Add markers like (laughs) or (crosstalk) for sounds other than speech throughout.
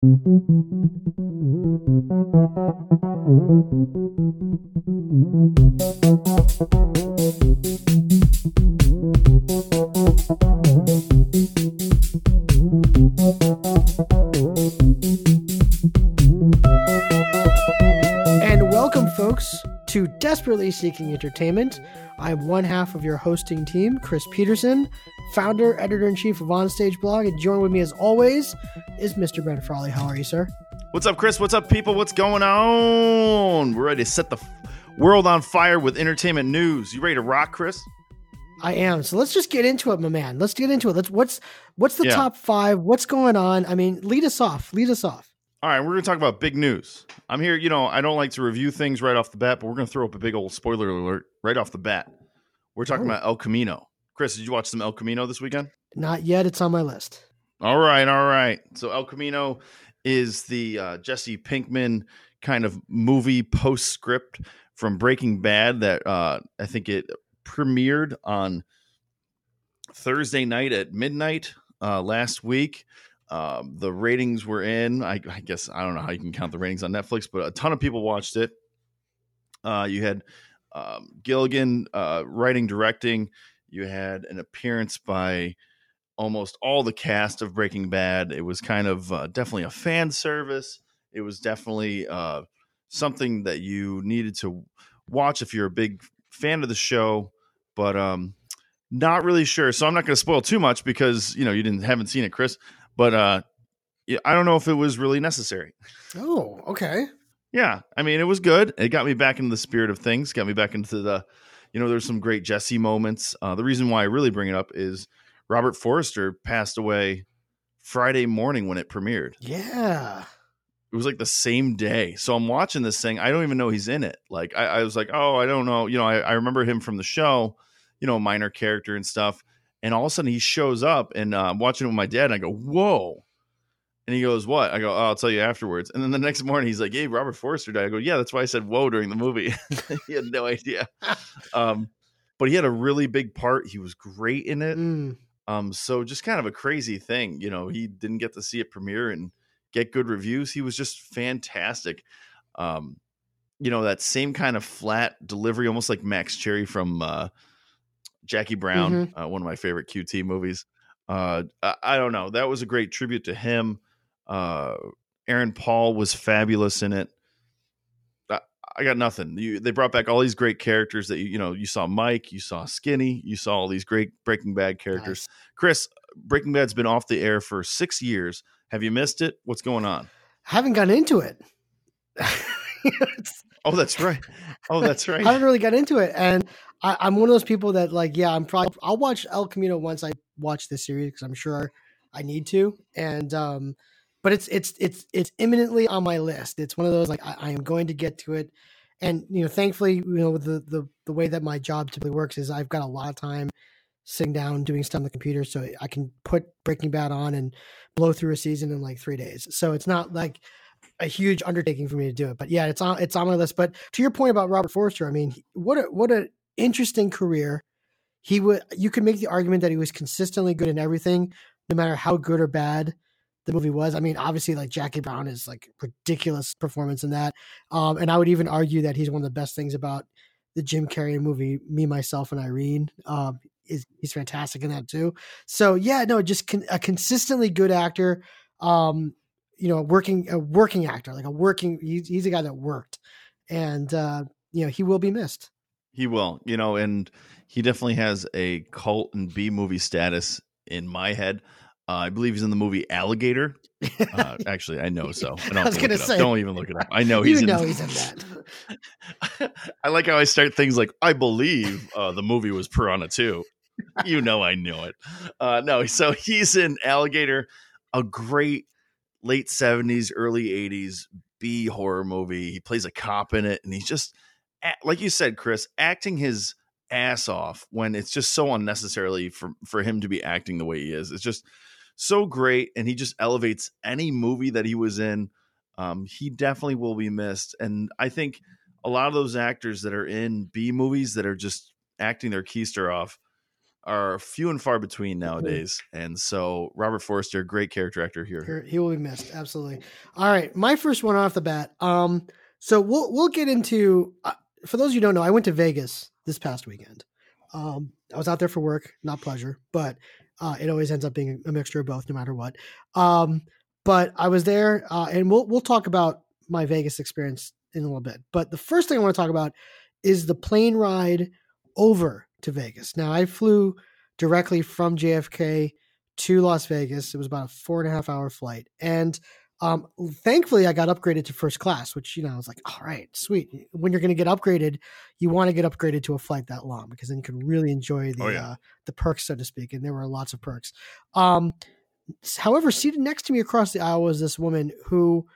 And welcome, folks, to Desperately Seeking Entertainment. I'm one half of your hosting team, Chris Peterson, founder, editor in chief of Onstage Blog, and join with me as always is Mr. Brent Frawley. How are you, sir? What's up, Chris? What's up, people? What's going on? We're ready to set the world on fire with entertainment news. You ready to rock, Chris? I am. So let's just get into it, my man. Let's get into it. Let's what's what's the Yeah. top five? What's going on? I mean, lead us off. Lead us off. All right, we're going to talk about big news. I'm here, you know, I don't like to review things right off the bat, but we're going to throw up a big old spoiler alert right off the bat. We're talking Oh. about El Camino. Chris, did you watch some El Camino this weekend? Not yet. It's on my list. All right, all right. So El Camino is the uh, Jesse Pinkman kind of movie postscript from Breaking Bad that uh, I think it premiered on Thursday night at midnight uh, last week. Um, the ratings were in. I, I guess I don't know how you can count the ratings on Netflix, but a ton of people watched it. Uh, you had um, Gilligan uh, writing, directing. You had an appearance by almost all the cast of Breaking Bad. It was kind of uh, definitely a fan service. It was definitely uh, something that you needed to watch if you're a big fan of the show, but um, not really sure. So I'm not going to spoil too much because you know you didn't haven't seen it, Chris. But uh, I don't know if it was really necessary. Oh, okay. Yeah, I mean, it was good. It got me back into the spirit of things. Got me back into the, you know, there's some great Jesse moments. Uh, the reason why I really bring it up is Robert Forster passed away Friday morning when it premiered. Yeah. It was like the same day. So I'm watching this thing. I don't even know he's in it. Like I, I was like, oh, I don't know. You know, I, I remember him from the show. You know, minor character and stuff. And all of a sudden he shows up, and uh, I'm watching it with my dad. And I go, whoa. And he goes, "What?" I go, oh, "I'll tell you afterwards." And then the next morning, he's like, "Hey, Robert Forster died." I go, "Yeah, that's why I said whoa during the movie." (laughs) he had no idea. (laughs) Um, but he had a really big part. He was great in it. Mm. Um, so just kind of a crazy thing, you know. He didn't get to see it premiere and get good reviews. He was just fantastic. Um, you know that same kind of flat delivery, almost like Max Cherry from uh, Jackie Brown, uh, one of my favorite QT movies. Uh, I, I don't know. That was a great tribute to him. Uh, Aaron Paul was fabulous in it. I, got nothing. You, they brought back all these great characters that you, you know. You saw Mike, you saw Skinny, you saw all these great Breaking Bad characters. Nice. Chris, Breaking Bad's been off the air for six years. Have you missed it? What's going on? Haven't gotten into it. (laughs) Oh, that's right. Oh, that's right. I haven't really got into it, and I, I'm one of those people that like, yeah, I'm probably I'll watch El Camino once I watch this series because I'm sure I need to, and um, but it's it's it's it's imminently on my list. It's one of those like I, I am going to get to it, and you know, thankfully, you know, the the the way that my job typically works is I've got a lot of time sitting down doing stuff on the computer, so I can put Breaking Bad on and blow through a season in like three days. So it's not like a huge undertaking for me to do it. But yeah, it's on it's on my list. But to your point about Robert Forster, I mean, what a what an interesting career. He would you could make the argument that he was consistently good in everything, no matter how good or bad the movie was. I mean, obviously, like Jackie Brown is like ridiculous performance in that. Um, and I would even argue that he's one of the best things about the Jim Carrey movie, Me, Myself, and Irene. Um, is he's fantastic in that too. So yeah, no, just con- a consistently good actor. Um, you know, a working a working actor, like a working. He's, he's a guy that worked, and uh, you know he will be missed. He will, you know, and he definitely has a cult and B movie status in my head. Uh, I believe he's in the movie Alligator. Uh, (laughs) actually, I know so. I, don't I was gonna look it say- don't even look it up. I know (laughs) he's you in. know he's in that. (laughs) I like how I start things like I believe uh, the movie was Piranha 2. You know I knew it. Uh, no, so he's in Alligator, a great late 70s, early 80s B horror movie. He plays a cop in it, and he's just like you said, Chris, acting his ass off when it's just so unnecessarily for for him to be acting the way he is. It's just so great, and he just elevates any movie that he was in. Um, he definitely will be missed, and I think a lot of those actors that are in B movies that are just acting their keister off are few and far between nowadays. And so Robert Forster, great character actor here. He will be missed. Absolutely. All right. My first one off the bat. Um, so we'll we'll get into uh, for those you who don't know, I went to Vegas this past weekend. Um, I was out there for work, not pleasure, but uh, it always ends up being a mixture of both, no matter what. Um, but I was there, uh, and we'll we'll talk about my Vegas experience in a little bit. But the first thing I want to talk about is the plane ride over to Vegas. Now I flew directly from JFK to Las Vegas. It was about a four and a half hour flight, and um, thankfully I got upgraded to first class, which you know I was like, all right, sweet. When you're going to get upgraded, you want to get upgraded to a flight that long because then you can really enjoy the Oh, yeah. uh, the perks, so to speak. And there were lots of perks. Um, however, seated next to me across the aisle was this woman who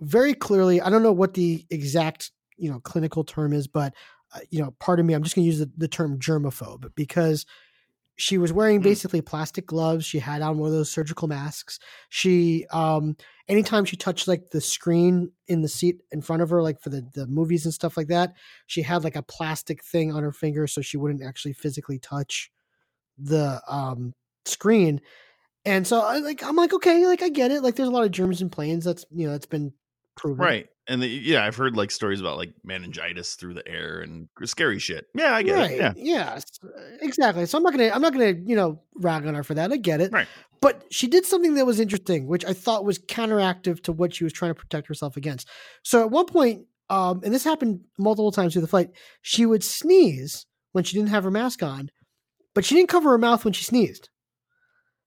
very clearly, I don't know what the exact you know clinical term is, but uh, you know, pardon me, I'm just going to use the, the term germaphobe because she was wearing Hmm. basically plastic gloves. She had on one of those surgical masks. She, um, anytime she touched like the screen in the seat in front of her, like for the, the movies and stuff like that, she had like a plastic thing on her finger so she wouldn't actually physically touch the um, screen. And so I like I'm like okay, like I get it. Like there's a lot of germs in planes. That's you know that's been proven. Right. And the, yeah, I've heard like stories about like meningitis through the air and scary shit. Yeah, I get right. it. Yeah. Yeah. Exactly. So I'm not gonna I'm not gonna you know rag on her for that. I get it. Right. But she did something that was interesting, which I thought was counteractive to what she was trying to protect herself against. So at one point, um, and this happened multiple times through the flight, she would sneeze when she didn't have her mask on, but she didn't cover her mouth when she sneezed.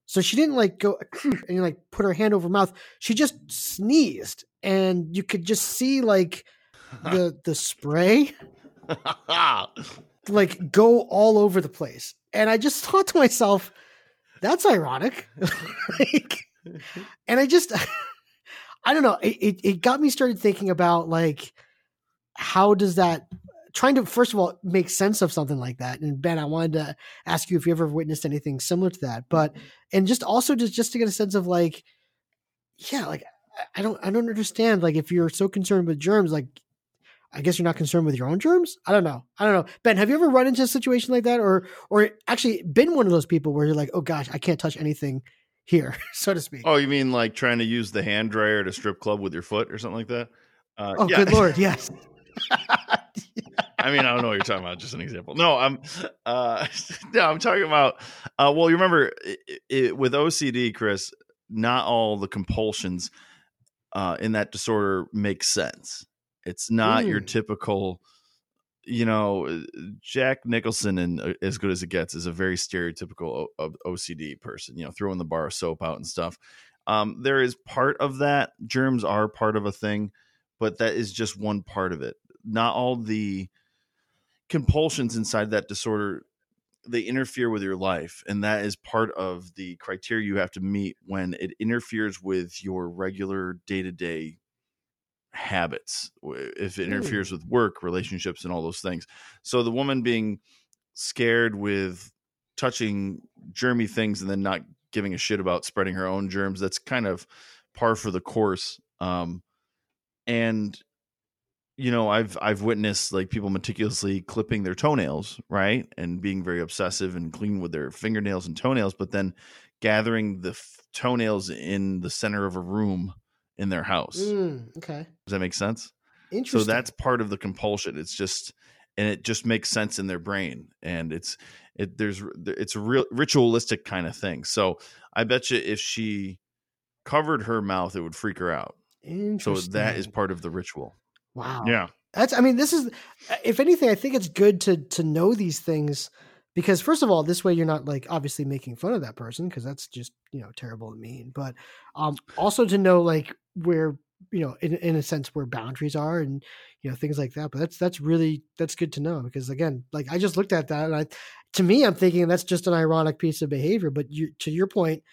So she didn't like go (clears throat) and like put her hand over her mouth. She just sneezed, and you could just see like the (laughs) the spray like go all over the place. And I just thought to myself, that's ironic. (laughs) like, and I just, (laughs) I don't know. It, it, it got me started thinking about like, how does that, trying to, first of all, make sense of something like that. And Ben, I wanted to ask you if you ever witnessed anything similar to that, but, and just also just, just to get a sense of like, yeah, like, I- don't, I don't understand. Like, if you're so concerned with germs, like, I guess you're not concerned with your own germs. I don't know. I don't know. Ben, have you ever run into a situation like that, or or actually been one of those people where you're like, oh gosh, I can't touch anything here, (laughs) so to speak. oh, you mean like trying to use the hand dryer at a strip club with your foot or something like that? Uh, Oh, yeah. good lord, yes. (laughs) I mean, I don't know what you're talking about. Just an example. No, I'm, uh, (laughs) no, I'm talking about. Uh, well, you remember i i with OCD, Chris. Not all the compulsions uh, in that disorder makes sense. It's not your Mm. typical. You know, Jack Nicholson and uh, as good as it gets is a very stereotypical o- OCD person. You know, throwing the bar of soap out and stuff. Um, there is part of that. Germs are part of a thing, but that is just one part of it. Not all the compulsions inside that disorder they interfere with your life and that is part of the criteria you have to meet when it interferes with your regular day-to-day habits if it interferes with work relationships and all those things. So the woman being scared with touching germy things and then not giving a shit about spreading her own germs that's kind of par for the course um and you know i've i've witnessed like people meticulously clipping their toenails right? And being very obsessive and clean with their fingernails and toenails but then gathering the f- toenails in the center of a room in their house. Mm, okay, does that make sense? Interesting. so that's part of the compulsion. It's just and it just makes sense in their brain and it's it there's it's a real ritualistic kind of thing. So i bet you if she covered her mouth it would freak her out. So that is part of the ritual wow. yeah That's I mean, this is if anything, I think it's good to to know these things because first of all, this way you're not like obviously making fun of that person because that's just, you know, terrible and mean. But um also to know like where, you know, in in a sense where boundaries are and you know, things like that. But that's that's really that's good to know because again, like I just looked at that and I to me I'm thinking that's just an ironic piece of behavior, but you to your point,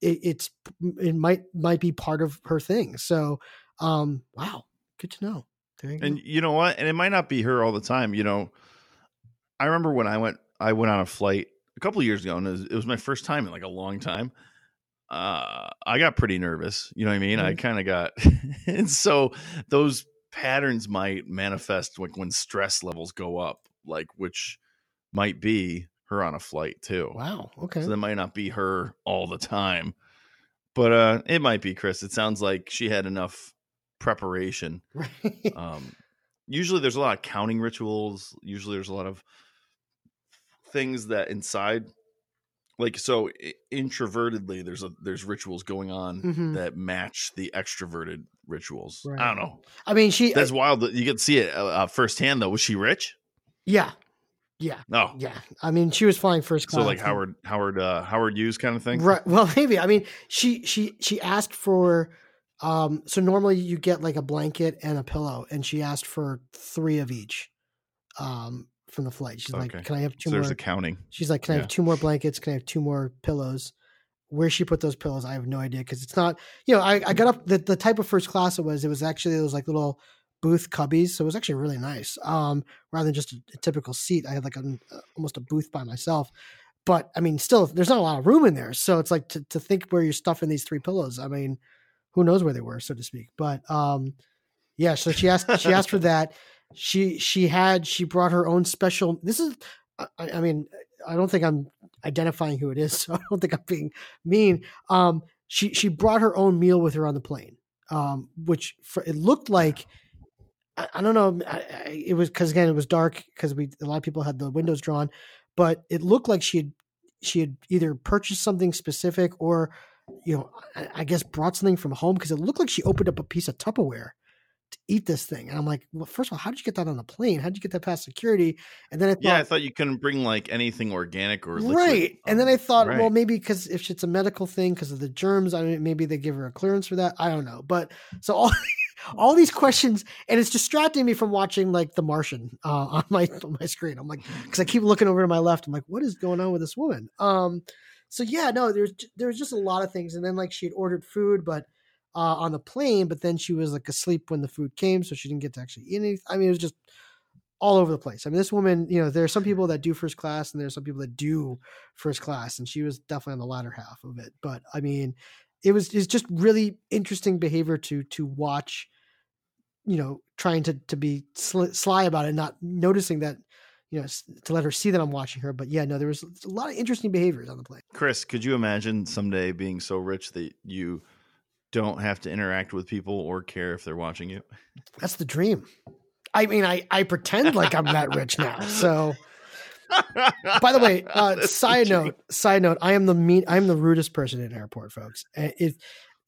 it, it's it might might be part of her thing. So um wow, good to know. Go. and you know what and it might not be her all the time you know i remember when i went i went on a flight a couple of years ago and it was, it was my first time in like a long time uh i got pretty nervous you know what i mean i kind of got (laughs) and so those patterns might manifest like when stress levels go up like which might be her on a flight too. Wow. Okay. So that might not be her all the time. But uh it might be Chris. It sounds like she had enough preparation. (laughs) Right. Um usually there's a lot of counting rituals. Usually there's a lot of things that inside like so introvertedly there's a there's rituals going on Mhm. that match the extroverted rituals. Right. I don't know. I mean, she. That's wild. You to see it uh, uh, firsthand though. Was she rich? yeah. Yeah. No. Yeah. I mean, she was flying first class. So like Howard Howard uh Howard Hughes kind of thing. Right. Well, (laughs) maybe. I mean, she she she asked for. Um. So normally you get like a blanket and a pillow, and she asked for three of each. Um. From the flight, she's like, "Can I have two So there's more?" the counting. She's like, "Can I have two more blankets? Can I have two more pillows?" Where she put those pillows, I have no idea because it's not. You know, I, I got up the, the type of first class it was. It was actually those like little booth cubbies, so it was actually really nice. Um, rather than just a, a typical seat, I had like a, almost a booth by myself. But I mean, still, there's not a lot of room in there, so it's like to, to think where you're stuffing these three pillows. I mean, who knows where they were, so to speak. But um, yeah. So she asked. she asked for (laughs) that. She she had she brought her own special. This is. I, I mean, I don't think I'm identifying who it is, (laughs) so I don't think I'm being mean. Um, she she brought her own meal with her on the plane, um, which for, it looked like. I, I don't know. I, I, it was because again it was dark because we a lot of people had the windows drawn, but it looked like she had she had either purchased something specific or you know I, I guess brought something from home because it looked like she opened up a piece of Tupperware to eat this thing, and I'm like, well, first of all, how did you get that on the plane? How did you get that past security? And then I thought, Yeah, I thought you couldn't bring like anything organic or liquid. right. And then I thought, well, maybe because if it's a medical thing because of the germs, I mean, maybe they give her a clearance for that. I don't know. But so all (laughs) all these questions, and it's distracting me from watching like The Martian uh, (laughs) on my on my screen. I'm like, because I keep looking over to my left. I'm like, what is going on with this woman? Um. So yeah, no, there's there's just a lot of things, and then like she had ordered food, but. Uh, on the plane, but then she was like asleep when the food came, so she didn't get to actually eat anything. I mean, it was just all over the place. I mean, this woman, you know, there are some people that do first class and there's some people that do first class, and she was definitely on the latter half of it. But I mean, it was it's just really interesting behavior to to watch. You know, trying to to be sly, sly about it, not noticing that. You know, to let her see that I'm watching her. But yeah, no, there was a lot of interesting behaviors on the plane. Chris, could you imagine someday being so rich that you don't have to interact with people or care if they're watching you? That's the dream. I mean, I I pretend like I'm that rich now. So, by the way, (laughs) uh, side note, side note, I am the mean, I am the rudest person in an airport, folks. If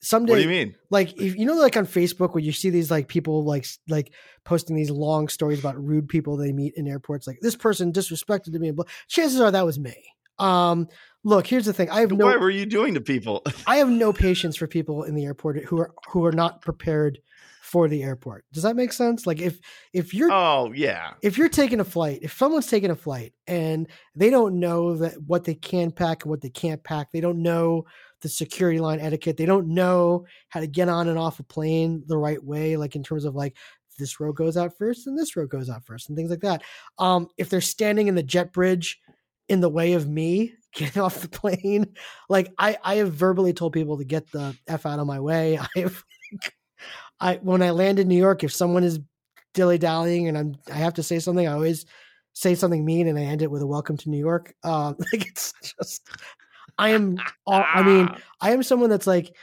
someday, What do you mean? like, if you know, like on Facebook, when you see these like people like like posting these long stories about rude people they meet in airports, like this person disrespected to me, and blah, chances are that was me. Um, look, here's the thing: I have no, what were you doing to people? (laughs) I have no patience for people in the airport who are who are not prepared for the airport. Does that make sense? Like if if you're oh yeah. if you're taking a flight, if someone's taking a flight and they don't know that what they can pack and what they can't pack, they don't know the security line etiquette, they don't know how to get on and off a plane the right way, like in terms of like this row goes out first and this row goes out first and things like that. Um, if they're standing in the jet bridge in the way of me (laughs) getting off the plane, like I, I have verbally told people to get the f out of my way. (laughs) I have, I when I land in New York, if someone is dilly dallying and I'm I have to say something, I always say something mean and I end it with a welcome to New York. Um, (laughs) like it's just I am I mean, I am someone that's like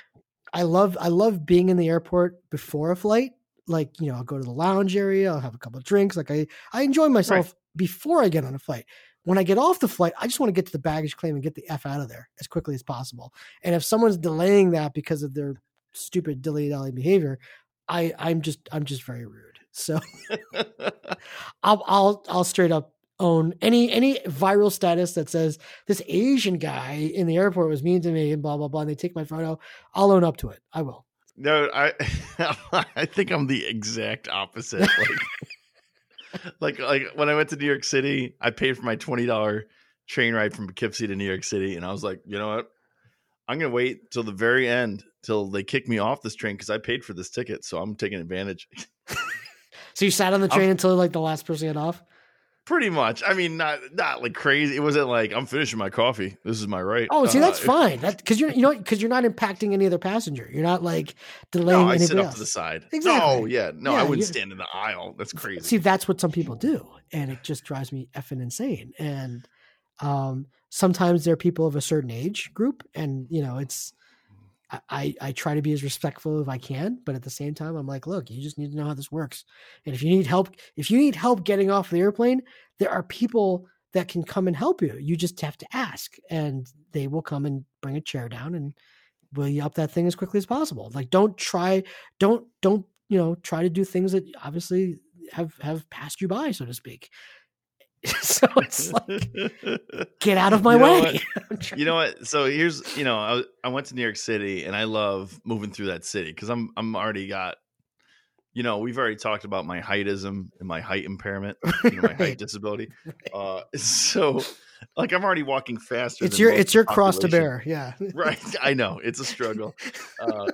I love I love being in the airport before a flight. Like, you know, I'll go to the lounge area, I'll have a couple of drinks. Like I I enjoy myself before I get on a flight. When I get off the flight, I just want to get to the baggage claim and get the F out of there as quickly as possible. And if someone's delaying that because of their stupid dilly dally behavior, I I'm just I'm just very rude. So (laughs) I'll I'll I'll straight up own any any viral status that says this Asian guy in the airport was mean to me and blah blah blah. And they take my photo. I'll own up to it. I will. No, I (laughs) I think I'm the exact opposite. (laughs) Like, like like when I went to New York City, I paid for my twenty dollar train ride from Poughkeepsie to New York City, and I was like, you know what? I'm gonna wait till the very end till they kick me off this train because I paid for this ticket, so I'm taking advantage. (laughs) So you sat on the train until like the last person got off. Pretty much. I mean, not not like crazy. It wasn't like I'm finishing my coffee. This is my right. Oh, see, Uh, that's fine. That because you're you know because you're not impacting any other passenger. You're not like delaying No, I anybody sit off else. to the side. Exactly. No, yeah, no, Yeah, I wouldn't stand in the aisle. That's crazy. See, that's what some people do, and it just drives me effing insane. And Um, sometimes they're people of a certain age group, and you know, it's I, I try to be as respectful as I can, but at the same time, I'm like, look, you just need to know how this works. And if you need help, if you need help getting off the airplane, there are people that can come and help you. You just have to ask, and they will come and bring a chair down and will you up that thing as quickly as possible. Like, don't try, don't don't you know try to do things that obviously have have passed you by, so to speak. (laughs) so it's like, (laughs) get out of my You know way. (laughs) you know what? So here's, you know, I, I went to New York City and I love moving through that city because I'm I'm already got, you know, we've already talked about my heightism and my height impairment, you know, my height disability. Uh, so like I'm already walking faster. it's your it's your cross to bear. Yeah. right i know it's a struggle uh,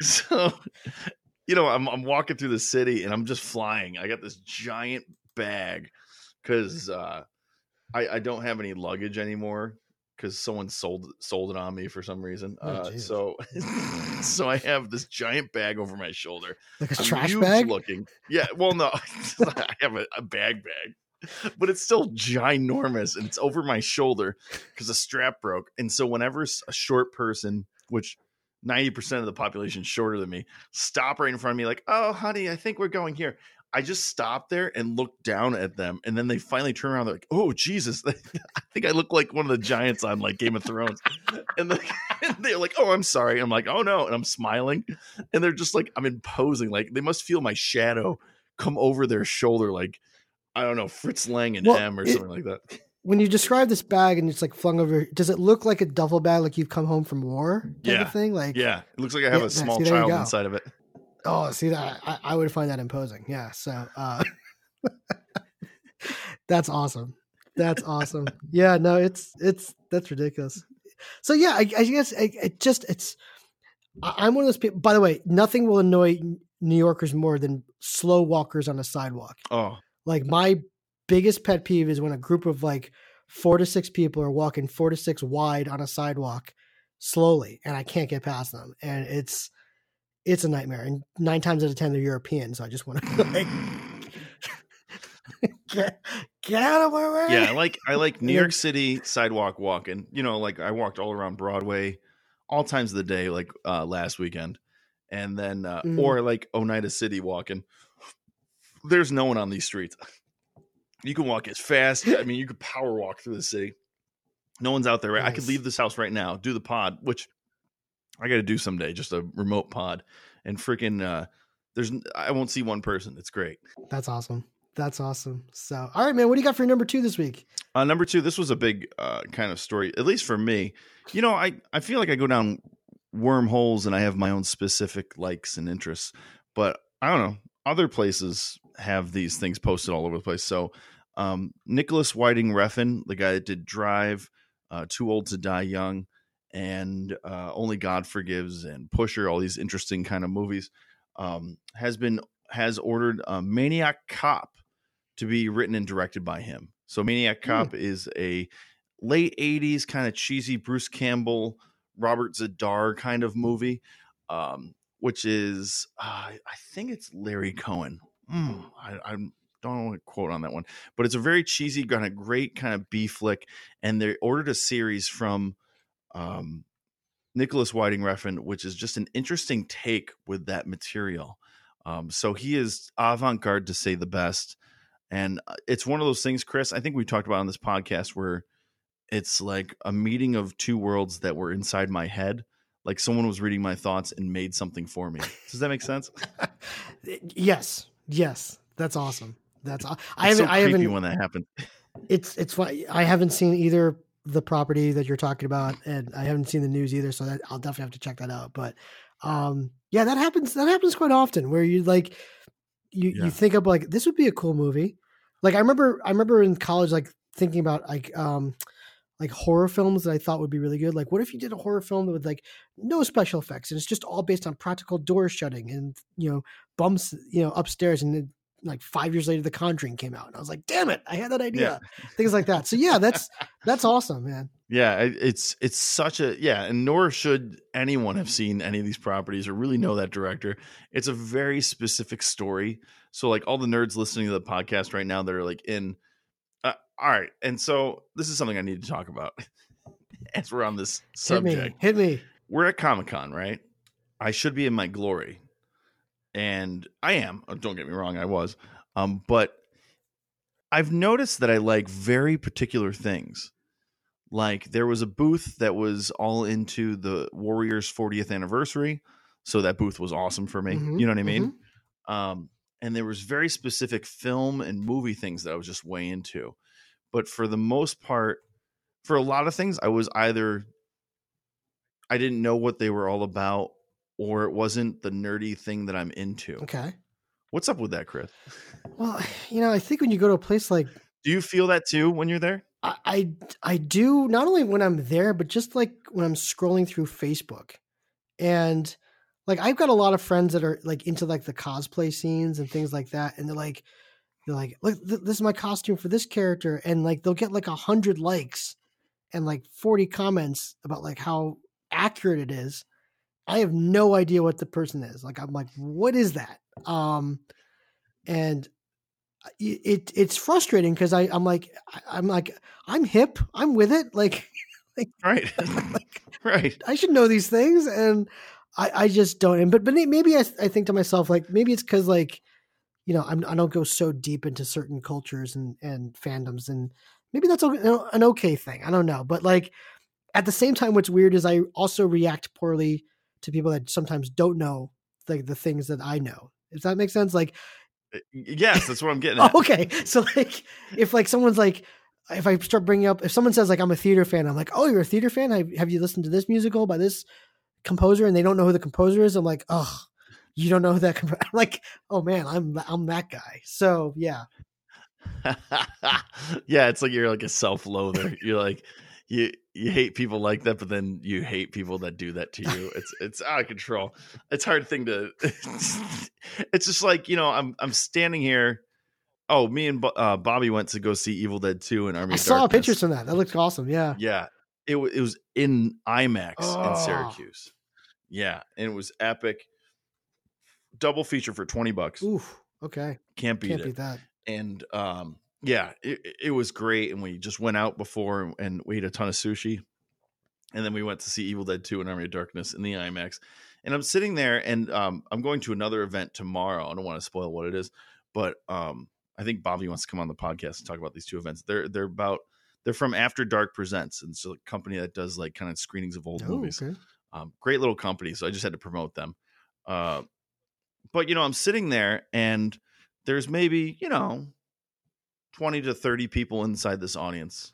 so you know I'm, I'm walking through the city and i'm just flying i got this giant bag because uh, I, I don't have any luggage anymore because someone sold sold it on me for some reason Oh, uh, so (laughs) so i have this giant bag over my shoulder Like a I'm trash bag. looking yeah well no (laughs) i have a, a bag bag but it's still ginormous and it's over my shoulder because the strap broke. And so whenever a short person, which 90% of the population is shorter than me, stop right in front of me, like, oh, honey, I think we're going here. I just stop there and look down at them. And then they finally turn around. They're like, oh, Jesus. (laughs) I think I look like one of the giants on like Game of Thrones. And, and (laughs) they're like, oh, I'm sorry. I'm like, oh, no. And I'm smiling. And they're just like, I'm imposing. Like they must feel my shadow come over their shoulder. Like, I don't know, Fritz Lang and Well, M or it- something like that. When you describe this bag and it's like flung over, does it look like a duffel bag, like you've come home from war type Yeah. of thing? Like, Yeah, it looks like I have Yeah, a small see, there you child inside of it. Oh, see that I, I would find that imposing. Yeah. So, uh, (laughs) that's awesome. That's awesome. (laughs) Yeah. No, it's it's that's ridiculous. So yeah, I, I guess it, it just it's. I- I'm one of those people. By the way, nothing will annoy New Yorkers more than slow walkers on a sidewalk. Oh, Like my biggest pet peeve is when a group of like four to six people are walking four to six wide on a sidewalk slowly and I can't get past them. And it's it's a nightmare. And nine times out of ten they're European. So I just want to like (laughs) get get out of my way. yeah, I like I like New York City sidewalk walking. You know, like I walked all around Broadway, all times of the day, like uh, last weekend, and then uh, Mhm. or like Oneida City walking. There's no one on these streets. You can walk as fast. I mean, you could power walk through the city. No one's out there. Right? I could leave this house right now, do the pod, which I got to do someday, just a remote pod, and freaking. Uh, there's I won't see one person. It's great. That's awesome. That's awesome. So all right, man, what do you got for number two this week? Uh, number two, this was a big uh, kind of story, at least for me. You know, I, I feel like I go down wormholes and I have my own specific likes and interests, but I don't know. Other places have these things posted all over the place. So, um, Nicolas Winding Refn, the guy that did Drive, uh, Too Old to Die Young, and uh, Only God Forgives and Pusher, all these interesting kind of movies, um, has been has ordered uh, Maniac Cop to be written and directed by him. So Maniac Hmm. Cop is a late 80s kind of cheesy Bruce Campbell, Robert Z'Dar kind of movie, um, which is, uh, I think it's Larry Cohen. Mm, I, I don't want to quote on that one, but it's a very cheesy, kind of great kind of B flick. And they ordered a series from um, Nicolas Winding Refn, which is just an interesting take with that material. Um, so he is avant garde to say the best. And uh, it's one of those things, Chris, I think we talked about on this podcast where it's like a meeting of two worlds that were inside my head. Like someone was reading my thoughts and made something for me. Does that make sense? (laughs) yes, yes, that's awesome. That's I haven't. so I haven't. when that happened. It's it's. I haven't seen either the property that you're talking about, and I haven't seen the news either. So that I'll definitely have to check that out. But um, yeah, that happens. That happens quite often where you like you Yeah. you think of like this would be a cool movie. Like I remember, I remember in college, like thinking about like um like horror films that I thought would be really good. Like, what if you did a horror film with like no special effects and it's just all based on practical door shutting and you know bumps you know upstairs and then like five years later the conjuring came out and i was like damn it i had that idea things like that so yeah that's that's awesome man Yeah, it's it's such a yeah, and nor should anyone have seen any of these properties or really know that director. It's a very specific story. So like all the nerds listening to the podcast right now that are like in Uh, all right, and so this is something I need to talk about (laughs) as we're on this Hit subject. me. Hit me. We're at Comic Con, right? I should be in my glory, and I am. Oh, Don't get me wrong, I was. Um, but I've noticed that I like very particular things. Like there was a booth that was all into the Warriors 40th anniversary, so that booth was awesome for me. Mhm, You know what I mean? Um, and there was very specific film and movie things that I was just way into. But for the most part, for a lot of things, I was either I didn't know what they were all about, or it wasn't the nerdy thing that I'm into. Okay. What's up with that, Chris? Well, you know, I think when you go to a place like Do you feel that too when you're there? I, I I do not only when I'm there, but just like when I'm scrolling through Facebook, and like I've got a lot of friends that are like into like the cosplay scenes and things like that, and they're like, they're like, look, th- this is my costume for this character, and like they'll get like a hundred likes and like forty comments about like how accurate it is. I have no idea what the person is. Like I'm like, what is that? Um, and it, it it's frustrating because I I'm like I'm like I'm hip I'm with it like (laughs) Right. (laughs) like (laughs) right. I should know these things and I I just don't and but but maybe I, I think to myself like maybe it's because like you know I'm I don't go so deep into certain cultures and and fandoms and maybe that's an okay thing I don't know but like at the same time what's weird is I also react poorly to people that sometimes don't know like the things that I know if that makes sense like eh, Yes, that's what I'm getting (laughs) at. Okay. So like, if like someone's like, if I start bringing up, if someone says like I'm a theater fan, I'm like, oh, you're a theater fan. Have, have you listened to this musical by this composer? And they don't know who the composer is. I'm like, oh, you don't know who that. Comp-? (laughs) I'm like, oh man, I'm I'm that guy. So yeah, (laughs) yeah, it's like you're like a self-loather. You're like you you hate people like that, but then you hate people that do that to you. It's it's out of control. It's hard thing to. (laughs) it's just like you know, I'm I'm standing here. Oh, me and uh, Bobby went to go see Evil Dead Two and Army. I saw Darkness. pictures from that. That looks awesome. Yeah. Yeah, it wa- it was in IMAX Oh. in Syracuse. Yeah, and it was epic. Double feature for twenty bucks. Oof. Okay. Can't beat Can't it. beat that. and um yeah it, it was great and we just went out before and we ate a ton of sushi and then we went to see evil dead 2 and army of darkness in the imax and i'm sitting there and um i'm going to another event tomorrow i don't want to spoil what it is but um i think bobby wants to come on the podcast and talk about these two events they're they're about they're from after dark presents and it's a company that does like kind of screenings of old Oh, movies okay. um, great little company so i just had to promote them uh, but you know i'm sitting there and there's maybe you know 20 to 30 people inside this audience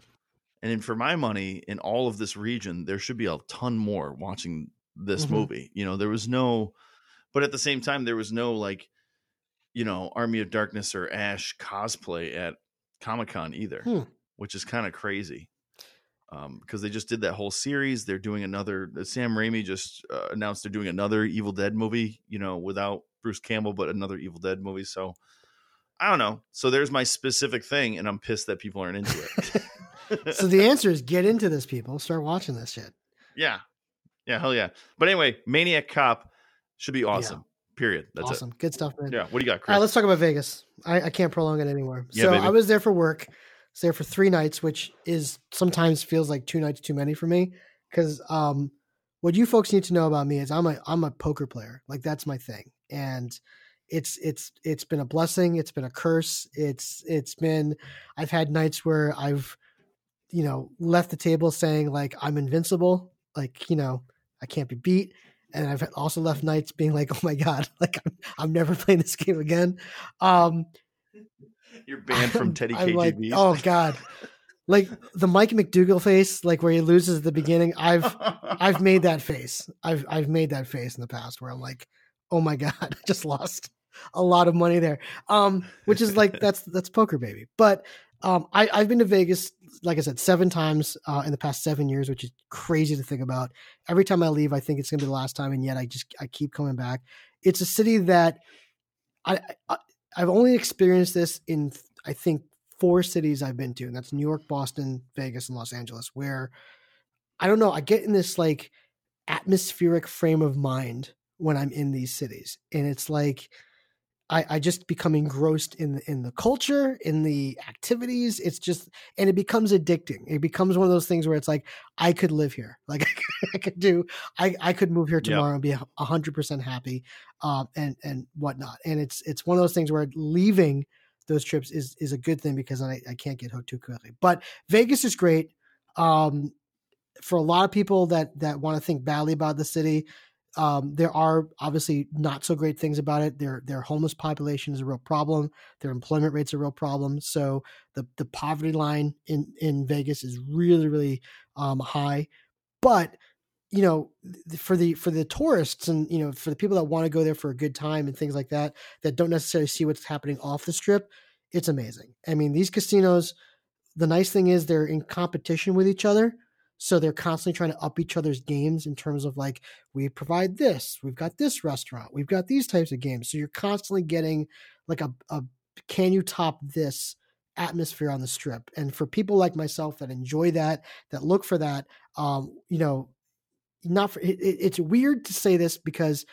and for my money in all of this region there should be a ton more watching this Mhm. movie you know there was no but at the same time there was no like you know army of darkness or ash cosplay at comic-con either Hmm. which is kind of crazy um because they just did that whole series they're doing another uh, sam raimi just uh, announced they're doing another evil dead movie you know without bruce campbell but another evil dead movie so i don't know so there's my specific thing and i'm pissed that people aren't into it (laughs) So the answer is get into this, people. Start watching this shit. yeah yeah hell yeah but anyway maniac cop should be awesome period that's awesome. Good stuff, man. yeah what do you got All chris right, let's talk about Vegas. I, I can't prolong it anymore. Yeah, so baby. I was there for work. I was there for three nights, which is sometimes feels like two nights too many for me. Because um, what you folks need to know about me is I'm a I'm a poker player. Like that's my thing, and it's it's it's been a blessing. It's been a curse. It's it's been I've had nights where I've you know left the table saying like I'm invincible. Like you know I can't be beat. And I've also left nights being like, "Oh my god, (laughs) like I'm, I'm never (laughs) playing this game again." Um, (laughs) you're banned from teddy I'm like, oh god, like the Mike McDougal face, like where he loses at the beginning. I've I've made that face. I've I've made that face in the past where I'm like, oh my god, I just lost a lot of money there. Um, which is like (laughs) that's that's poker baby. But um, I I've been to Vegas, like I said, seven times uh, in the past seven years, which is crazy to think about. Every time I leave, I think it's gonna be the last time, and yet I just I keep coming back. It's a city that I, I I've only experienced this in I think four cities I've been to, and that's New York, Boston, Vegas, and Los Angeles, where I don't know, I get in this like atmospheric frame of mind when I'm in these cities. And it's like I, I just become engrossed in in the culture, in the activities. It's just, and it becomes addicting. It becomes one of those things where it's like I could live here, (laughs) like I could do, I I could move here tomorrow and be a hundred percent happy, um, and and whatnot. And it's it's one of those things where leaving those trips is is a good thing because I I can't get hooked too quickly. But Vegas is great. Um, for a lot of people that that want to think badly about the city, um, there are obviously not so great things about it. Their their homeless population is a real problem. Their employment rate's a real problem. So the the poverty line in in Vegas is really really um, high. But you know, for the for the tourists and you know for the people that want to go there for a good time and things like that that don't necessarily see what's happening off the strip, it's amazing. I mean, these casinos. The nice thing is they're in competition with each other. So they're constantly trying to up each other's games in terms of like, we provide this, we've got this restaurant, we've got these types of games. So you're constantly getting like a, a can you top this atmosphere on the strip? And for people like myself that enjoy that, that look for that, um, you know, not for it, it's weird to say this because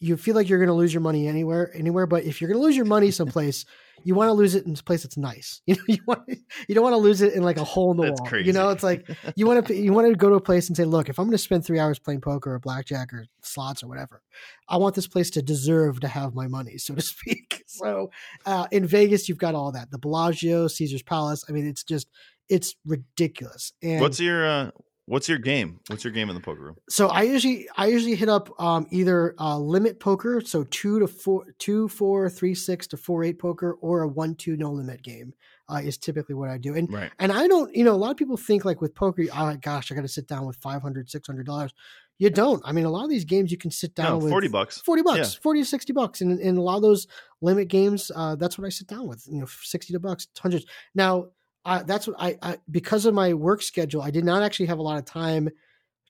you feel like you're going to lose your money anywhere, anywhere. But if you're going to lose your money (laughs) someplace, you want to lose it in a place that's nice. (laughs) You know, you want you don't want to lose it in like a hole in the that's wall. Crazy. You know, it's like you want to you want to go to a place and say, look, if I'm going to spend three hours playing poker or blackjack or slots or whatever, I want this place to deserve to have my money, so to (laughs) speak. So uh, in Vegas, you've got all that: the Bellagio, Caesar's Palace. I mean, it's just it's ridiculous. And what's your uh, What's your game? What's your game in the poker room? So I usually I usually hit up um, either uh, limit poker, so two to four, two four, three six to four eight poker, or a one two no limit game uh, is typically what I do. And right. and I don't, you know, a lot of people think like with poker, oh gosh, I got to sit down with 500 600 dollars. You don't. I mean, a lot of these games you can sit down no, with 40 bucks, 40 bucks, yeah. 40 to 60 bucks. And in a lot of those limit games, uh, that's what I sit down with, you know, 60 to bucks, hundreds. Now, I, that's what I, I because of my work schedule, I did not actually have a lot of time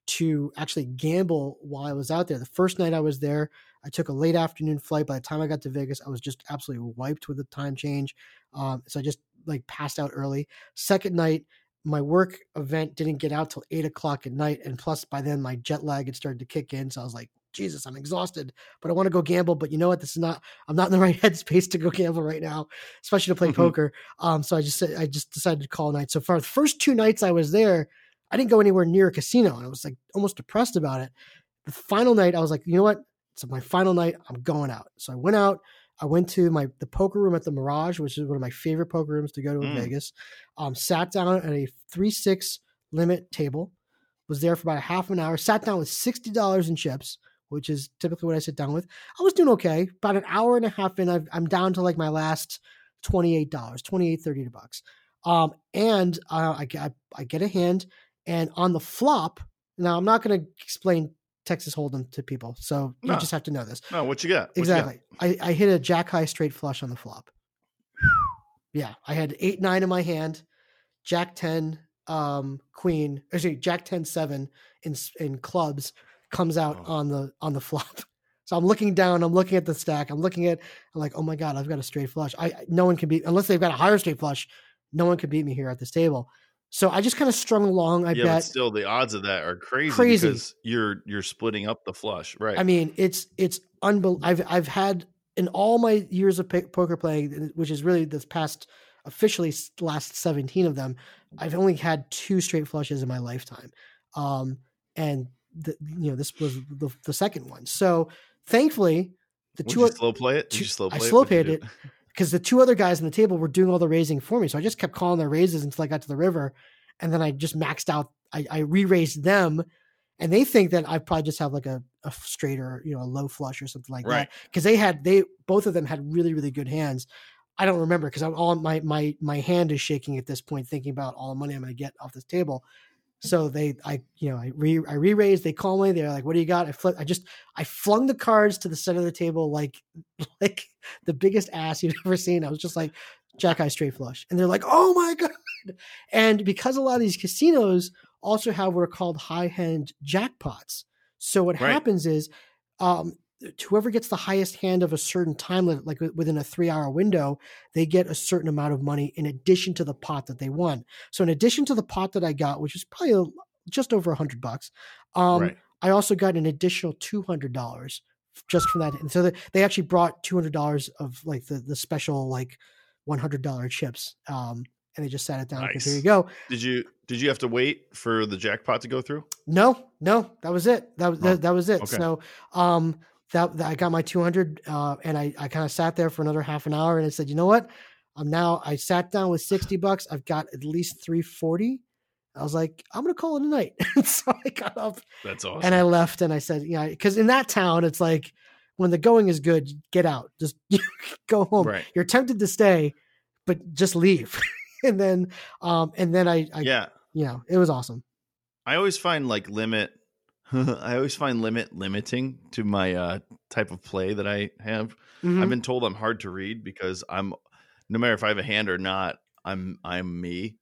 to actually gamble while I was out there. The first night I was there, I took a late afternoon flight. By the time I got to Vegas, I was just absolutely wiped with the time change. Um, so I just like passed out early. Second night, my work event didn't get out till eight o'clock at night, and plus by then my jet lag had started to kick in. So I was like, Jesus, I'm exhausted, but I want to go gamble. But you know what? This is not. I'm not in the (laughs) right headspace to go gamble right now, especially to play mm-hmm. poker. Um, so I just said I just decided to call night. So for the first two nights I was there, I didn't go anywhere near a casino, and I was like almost depressed about it. The final night, I was like, you know what? It's my final night. I'm going out. So I went out. I went to my the poker room at the Mirage, which is one of my favorite poker rooms to go to in mm. Vegas. Um, sat down at a three six limit table. Was there for about a half an hour. Sat down with sixty dollars in chips which is typically what I sit down with. I was doing okay. About an hour and a half in, i am down to like my last $28, $28, 30 bucks. Um, and uh, I, I, I get a hand, and on the flop, now I'm not going to explain Texas Hold'em to people, so no. you just have to know this. No, what you got? What exactly. You got? I, I hit a jack high straight flush on the flop. yeah, I had eight nine in my hand, jack ten, um, queen, Sorry, jack 10 7 in in clubs comes out oh. on the on the (laughs) flop. So I'm looking down, I'm looking at the stack, I'm looking at, I'm like, oh my god, I've got a straight flush. I no one can beat unless they've got a higher straight flush. No one could beat me here at this table. So I just kind of strung along. I yeah, bet. still, the odds of that are crazy. Crazy. Because you're you're splitting up the flush, right? I mean, it's it's unbelievable. I've I've had in all my years of poker playing, which is really this past officially last 17 of them, I've only had two straight flushes in my lifetime. Um, and the, you know this was the, the second one. So thankfully, the Would two you slow play it. Did two, you slow play I slow played it because the two other guys on the table were doing all the raising for me. So I just kept calling their raises until I got to the river, and then I just maxed out. I, I re-raised them, and they think that I probably just have like a, a straight or you know a low flush or something like right. that because they had they both of them had really really good hands. I don't remember because I'm all my my my hand is shaking at this point thinking about all the money I'm going to get off this table. So they, I, you know, I re, I re-raised. They call me. They're like, "What do you got?" I flip. I just, I flung the cards to the center of the table like, (laughs) like the biggest ass you've (laughs) ever seen. I was just like, Jack High straight flush, and they're like, "Oh my (laughs) god!" And because a lot of these casinos also have what are called high hand jackpots, so what right. happens is, um, whoever gets the highest hand of a certain time limit, like within a three hour window, they get a certain amount of money in addition to the pot that they won. So in addition to the pot that I got, which is probably a, just over a hundred bucks, um, right. I also got an additional two hundred dollars just from that. And so they, they actually brought two hundred dollars of like the the special like one hundred dollar chips. Um, and they just sat it down. Nice. Here you go. Did you did you have to wait for the jackpot to go through? No, no, that was it. That was oh, that, that, was it. Okay. So um, that, that, I got my two hundred, uh, and I I kind of sat there for another half an hour, and I said, you know what? I'm now I sat down with sixty bucks. I've got at least three forty. I was like, I'm gonna call it a night. (laughs) so I got up. That's awesome. And I left, and I said, yeah, because in that town, it's like when the going is good, get out, just (laughs) go home. Right. You're tempted to stay, but just leave. (laughs) and then, um, and then I, I, yeah, you know, it was awesome. I always find like limit. (laughs) I always find limit limiting to my uh, type of play that I have. Mm-hmm. I've been told I'm hard to read because I'm no matter if I have a hand or not, I'm I'm me.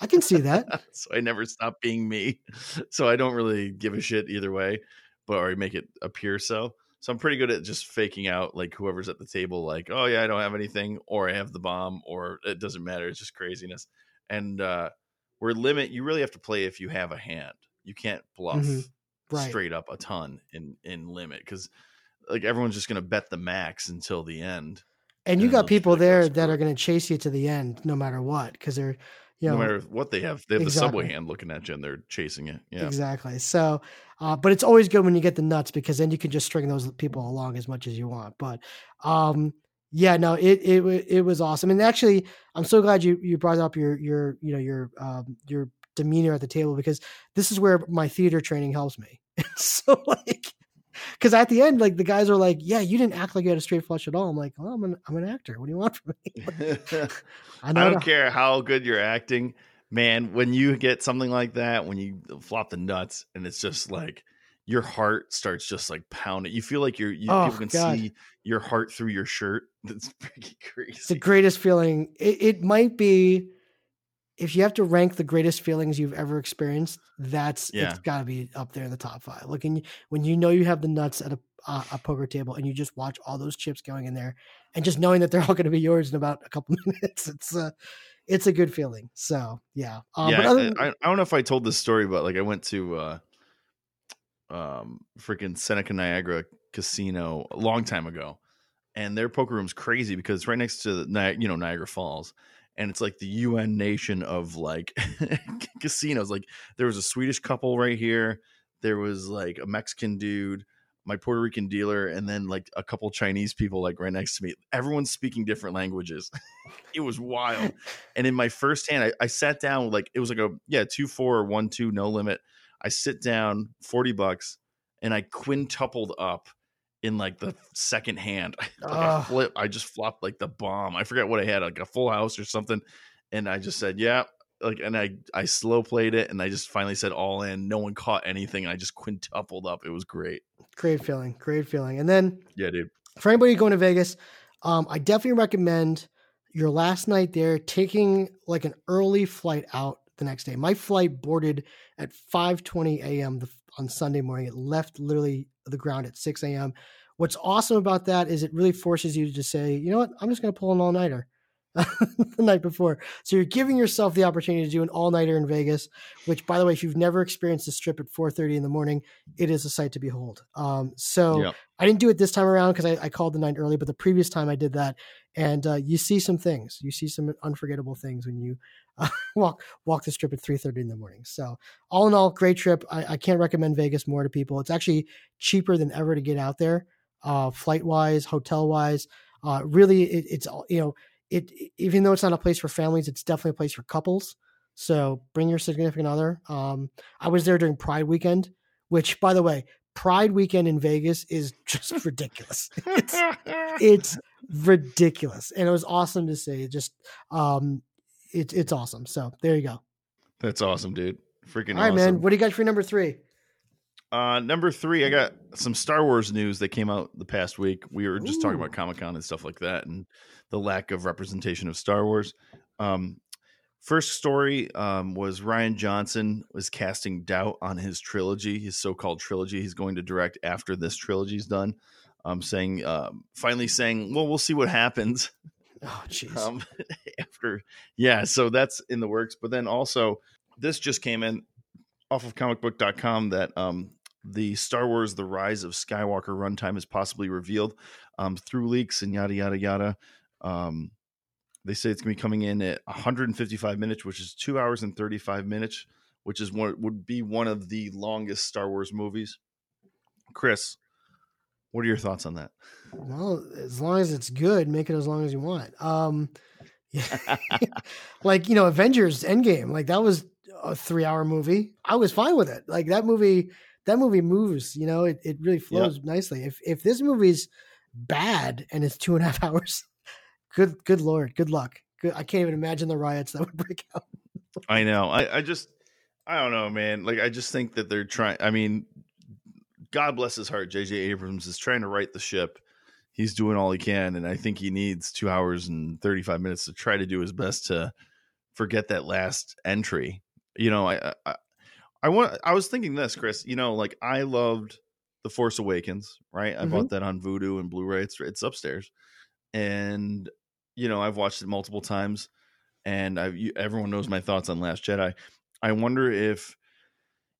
I can see that. (laughs) so I never stop being me. (laughs) So I don't really give a shit either way, but or make it appear so. So I'm pretty good at just faking out like whoever's at the table, like, oh yeah, I don't have anything, or I have the bomb, or it doesn't matter. It's just craziness. And uh where limit, you really have to play if you have a hand. You can't bluff mm-hmm. Right. straight up a ton in in limit because like everyone's just gonna bet the max until the end. And you got people there that are going to chase you to the end, no matter what, because they're, you know, no matter what they have, they have exactly. the subway hand looking at you, and they're chasing it. Yeah, exactly. So, uh, but it's always good when you get the nuts because then you can just string those people along as much as you want. But, um, yeah, no, it it it was awesome, and actually, I'm so glad you you brought up your your you know your um, your demeanor at the table because this is where my theater training helps me. (laughs) so like because at the end, like the guys are like, "Yeah, you didn't act like you had a straight flush at all." I'm like, "Well, I'm an I'm an actor. What do you want from me?" (laughs) (laughs) I, I, don't care how good you're acting, man. When you get something like that, when you flop the nuts, and it's just like your heart starts just like pounding. You feel like you're you, oh, people can God. see your heart through your shirt. That's pretty crazy. It's the greatest feeling. It, it might be if you have to rank the greatest feelings you've ever experienced, that's yeah. it's got to be up there in the top five. Looking when you know you have the nuts at a uh, a poker table and you just watch all those chips going in there, and just knowing that they're (laughs) all going to be yours in about a couple (laughs) minutes, it's a it's a good feeling. So yeah, um, yeah. Than- I, I, don't know if I told this story, but like I went to uh, um freaking Seneca Niagara Casino a long time ago, and their poker room's crazy because it's right next to the you know Niagara Falls and it's like the UN nation of like (laughs) casinos. Like there was a Swedish couple right here. There was like a Mexican dude, my Puerto Rican dealer, and then like a couple Chinese people like right next to me. Everyone's speaking different languages. (laughs) it was wild. (laughs) And in my first hand, I, I sat down like it was like a yeah two four or one two no limit. I sit down forty bucks, and I quintupled up in like the second hand. (laughs) like I flip, I just flopped like the bomb. I forget what I had, like a full house or something. And I just said, yeah. Like, and I, I slow played it and I just finally said all in. No one caught anything. I just quintupled up. It was great. Great feeling. Great feeling. And then, yeah, dude. For anybody going to Vegas, um, I definitely recommend your last night there taking like an early flight out the next day. My flight boarded at 5:20 a.m. on Sunday morning. It left literally the ground at 6 a.m. What's awesome about that is it really forces you to say, you know what, I'm just going to pull an all nighter. (laughs) the night before. So you're giving yourself the opportunity to do an all-nighter in Vegas, which by the way, if you've never experienced the strip at 4:30 in the morning, it is a sight to behold. Um, so yep. I didn't do it this time around because I, I, called the night early, but the previous time I did that, and uh, you see some things. You see some unforgettable things when you uh, (laughs) walk walk the strip at 3:30 in the morning. So all in all, great trip. I, I can't recommend Vegas more to people. It's actually cheaper than ever to get out there, uh, flight wise, hotel wise. Uh, really, it, it's you know it even though it's not a place for families, it's definitely a place for couples. So bring your significant other. Um, I was there during Pride weekend, which by the way, Pride weekend in Vegas is (laughs) just ridiculous. It's, it's (laughs) ridiculous, and it was awesome to see. Just um, it's it's awesome. So there you go. That's awesome, dude. Freaking awesome. all right, awesome. man. What do you got for number three? Uh, number three, I got some Star Wars news that came out the past week. We were just Ooh. talking about Comic Con and stuff like that, and the lack of representation of Star Wars. Um, first story um, was Rian Johnson was casting doubt on his trilogy, his so-called trilogy. He's going to direct after this trilogy's done. Um, saying, uh, finally saying, well, we'll see what happens. (laughs) Oh, jeez. Um, (laughs) after, yeah, so that's in the works. But then also, this just came in off of comicbook.com that um, the Star Wars: The Rise of Skywalker runtime is possibly revealed um, through leaks and yada yada yada. Um, they say it's going to be coming in at 155 minutes, which is two hours and 35 minutes, which is what would be one of the longest Star Wars movies. Chris, what are your thoughts on that? Well, as long as it's good, make it as long as you want. Um, yeah. (laughs) like you know, Avengers Endgame, like that was a three-hour movie. I was fine with it. Like that movie, that movie moves. You know, it, it really flows yep. nicely. If if this movie's bad and it's two and a half (laughs) hours, good good lord, good luck. Good, I can't even imagine the riots that would (laughs) break out. I know. I, I just I don't know, man. Like I just think that they're trying. I mean, God bless his heart. J.J. Abrams is trying to right the ship. He's doing all he can, and I think he needs two hours and thirty five minutes to try to do his best to forget that last entry. You know, I, I I want. I was thinking this, Chris. You know, like I loved the Force Awakens, right? I mm-hmm. bought that on Vudu and Blu-ray. It's it's upstairs, and you know I've watched it multiple times, and I've. everyone knows my thoughts on Last Jedi. I wonder if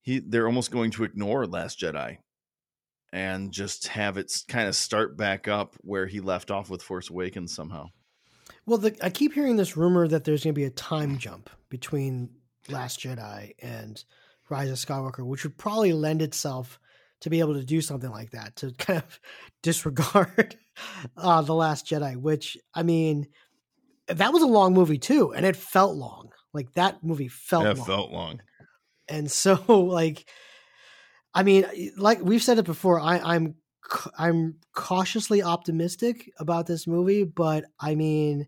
he they're almost going to ignore Last Jedi and just have it kind of start back up where he left off with Force Awakens somehow. Well, the, I keep hearing this rumor that there's going to be a time jump between Last Jedi and Rise of Skywalker, which would probably lend itself to be able to do something like that to (laughs) kind of disregard uh, the Last Jedi. Which I mean, that was a long movie too, and it felt long. Like that movie felt yeah, long. felt long. And so, (laughs) like, I mean, like we've said it before, I, I'm I'm cautiously optimistic about this movie, but I mean,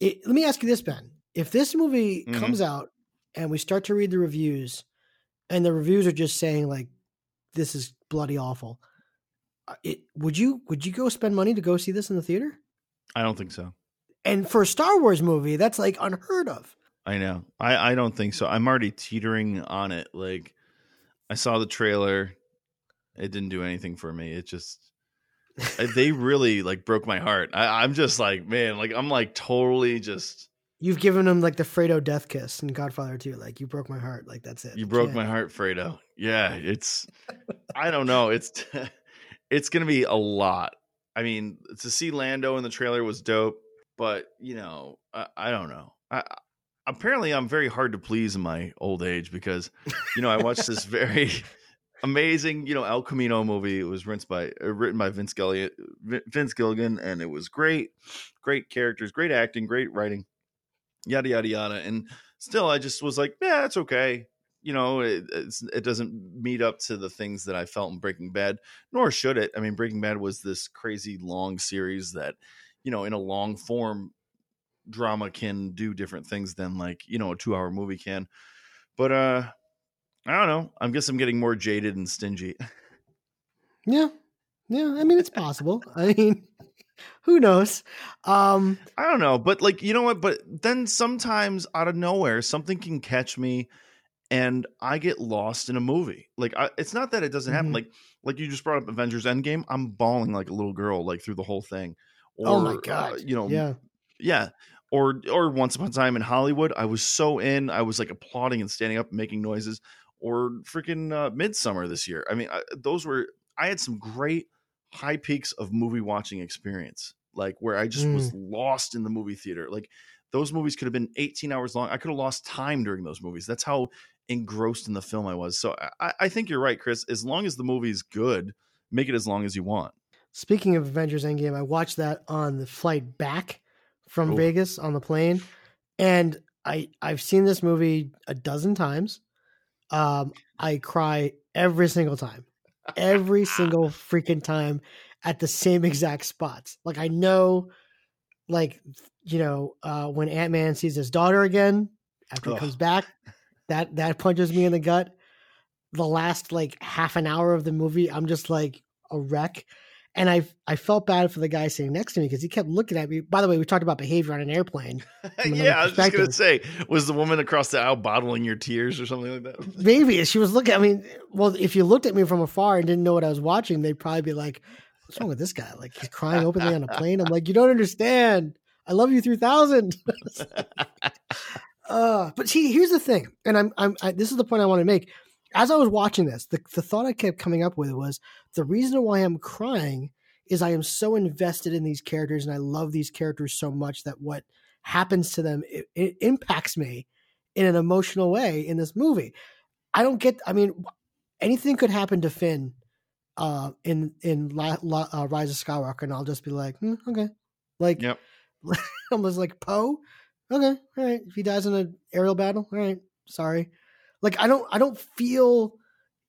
it, let me ask you this, Ben: If this movie mm-hmm. comes out and we start to read the reviews, and the reviews are just saying like this is bloody awful. Uh, it, would you would you go spend money to go see this in the theater? I don't think so. And for a Star Wars movie, that's like unheard of. I know. I I don't think so. I'm already teetering on it. Like I saw the trailer. It didn't do anything for me. It just they (laughs) really like broke my heart. I, I'm just like, man, like I'm like totally just You've given him like the Fredo death kiss in Godfather 2. Like you broke my heart. Like that's it. You broke yeah. my heart, Fredo. Yeah, it's (laughs) I don't know. It's (laughs) it's gonna be a lot. I mean, to see Lando in the trailer was dope, but you know, I, I don't know. I, apparently I'm very hard to please in my old age because you know I watched this very (laughs) amazing you know El Camino movie. It was written by uh, written by Vince Gilligan, Vince Gilligan, and it was great, great characters, great acting, great writing yada yada yada. And still, I just was like, yeah, it's okay. You know, it, it doesn't meet up to the things that I felt in Breaking Bad, nor should it. I mean, Breaking Bad was this crazy long series that, you know, in a long form drama can do different things than like you know a two hour movie can. But uh, I don't know. I guess I'm getting more jaded and stingy. Yeah, yeah. I mean, it's possible. (laughs) I mean, who knows? Um, I don't know, but like you know what? But then sometimes out of nowhere, something can catch me, and I get lost in a movie. Like I, it's not that it doesn't happen. Mm-hmm. Like like you just brought up Avengers Endgame. I'm bawling like a little girl like through the whole thing. Or, oh my uh, god! Uh, you know, yeah, yeah. Or or Once Upon a Time in Hollywood. I was so in. I was like applauding and standing up, and making noises. Or freaking uh, Midsommar this year. I mean, I, those were. I had some great high peaks of movie watching experience, like where I just mm. was lost in the movie theater. Like those movies could have been 18 hours long. I could have lost time during those movies. That's how engrossed in the film I was. So I, I think you're right, Chris. As long as the movie is good, make it as long as you want. Speaking of Avengers Endgame, I watched that on the flight back from Ooh. Vegas on the plane, and I I've seen this movie a dozen times. Um, I cry every single time every single (laughs) freaking time at the same exact spots. Like I know, like you know, uh, when Ant Man sees his daughter again after Ugh. he comes back, that that punches me in the gut. The last like half an hour of the movie, I'm just like a wreck. And I I felt bad for the guy sitting next to me because he kept looking at me. By the way, we talked about behavior on an airplane. (laughs) yeah, I was just gonna say, was the woman across the aisle bottling your tears or something like that? (laughs) Maybe she was looking. I mean, well, if you looked at me from afar and didn't know what I was watching, they'd probably be like, "What's wrong with this guy? Like he's crying openly on a (laughs) plane." I'm like, "You don't understand. I love you through thousand. uh, but see, here's the thing, and I'm I'm I, this is the point I want to make. As I was watching this, the, the thought I kept coming up with was the reason why I'm crying is I am so invested in these characters and I love these characters so much that what happens to them it, it impacts me in an emotional way in this movie. I don't get. I mean, anything could happen to Finn uh, in in La, La, uh, Rise of Skywalker, and I'll just be like, hmm, okay, like Yep. (laughs) almost like Poe. Okay, all right. If he dies in an aerial battle, all right. Sorry. Like I don't, I don't feel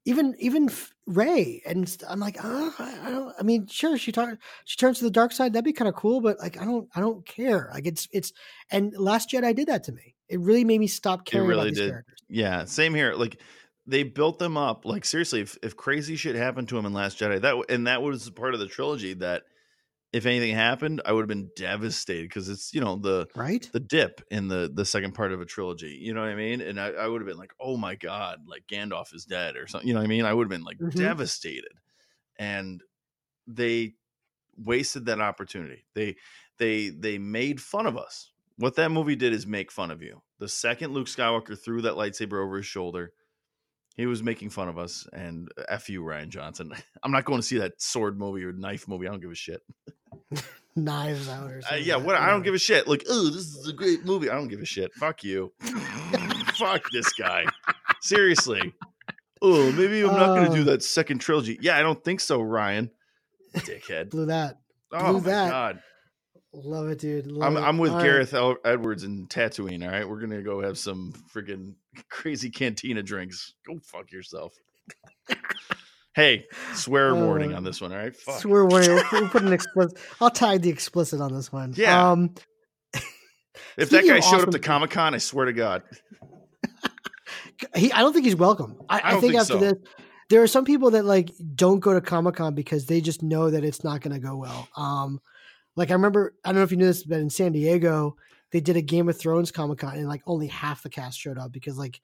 even even Rey, and I'm like, oh, I, I don't. I mean, sure, she tar- she turns to the dark side. That'd be kind of cool, but like, I don't, I don't care. Like it's it's. And Last Jedi did that to me. It really made me stop caring it really about these did. characters. Yeah, same here. Like they built them up. Like seriously, if, if crazy shit happened to him in Last Jedi, that and that was part of the trilogy that if anything happened, I would have been devastated because it's you know the Right? the dip in the the second part of a trilogy. You know what I mean? And I, I would have been like, oh my god, like Gandalf is dead or something. You know what I mean? I would have been like Mhm. devastated. And they wasted that opportunity. They they they made fun of us. What that movie did is make fun of you. The second Luke Skywalker threw that lightsaber over his shoulder, he was making fun of us. And f you, Rian Johnson. (laughs) I'm not going to see that sword movie or knife movie. I don't give a shit. (laughs) Knives out or Uh, yeah, what? I don't give a shit. Like, oh, this is a great movie. I don't give a shit. Fuck you. (laughs) Fuck this guy. Seriously. Oh, maybe I'm not going to do Oh. that second trilogy. Yeah, I don't think so, Rian. Dickhead. blew that. Oh blew my that. god. Love it, dude. Love I'm it. I'm with All right. Gareth El- Edwards and Tatooine. All right, we're gonna go have some freaking (laughs) crazy cantina drinks. Go fuck yourself. (laughs) hey, swear warning Uh, on this one. All right, fuck. Swear warning. We'll, we'll put an explicit. I'll tag the explicit on this one. Yeah. Um, (laughs) if that guy of showed up to Comic Con, I swear to God. he. I don't think he's welcome. I, I I, don't think, think after so. this, there are some people that like don't go to Comic Con because they just know that it's not going to go well. Um, like I remember, I don't know if you knew this, but in San Diego, they did a Game of Thrones Comic Con, and like only half the cast showed up because like,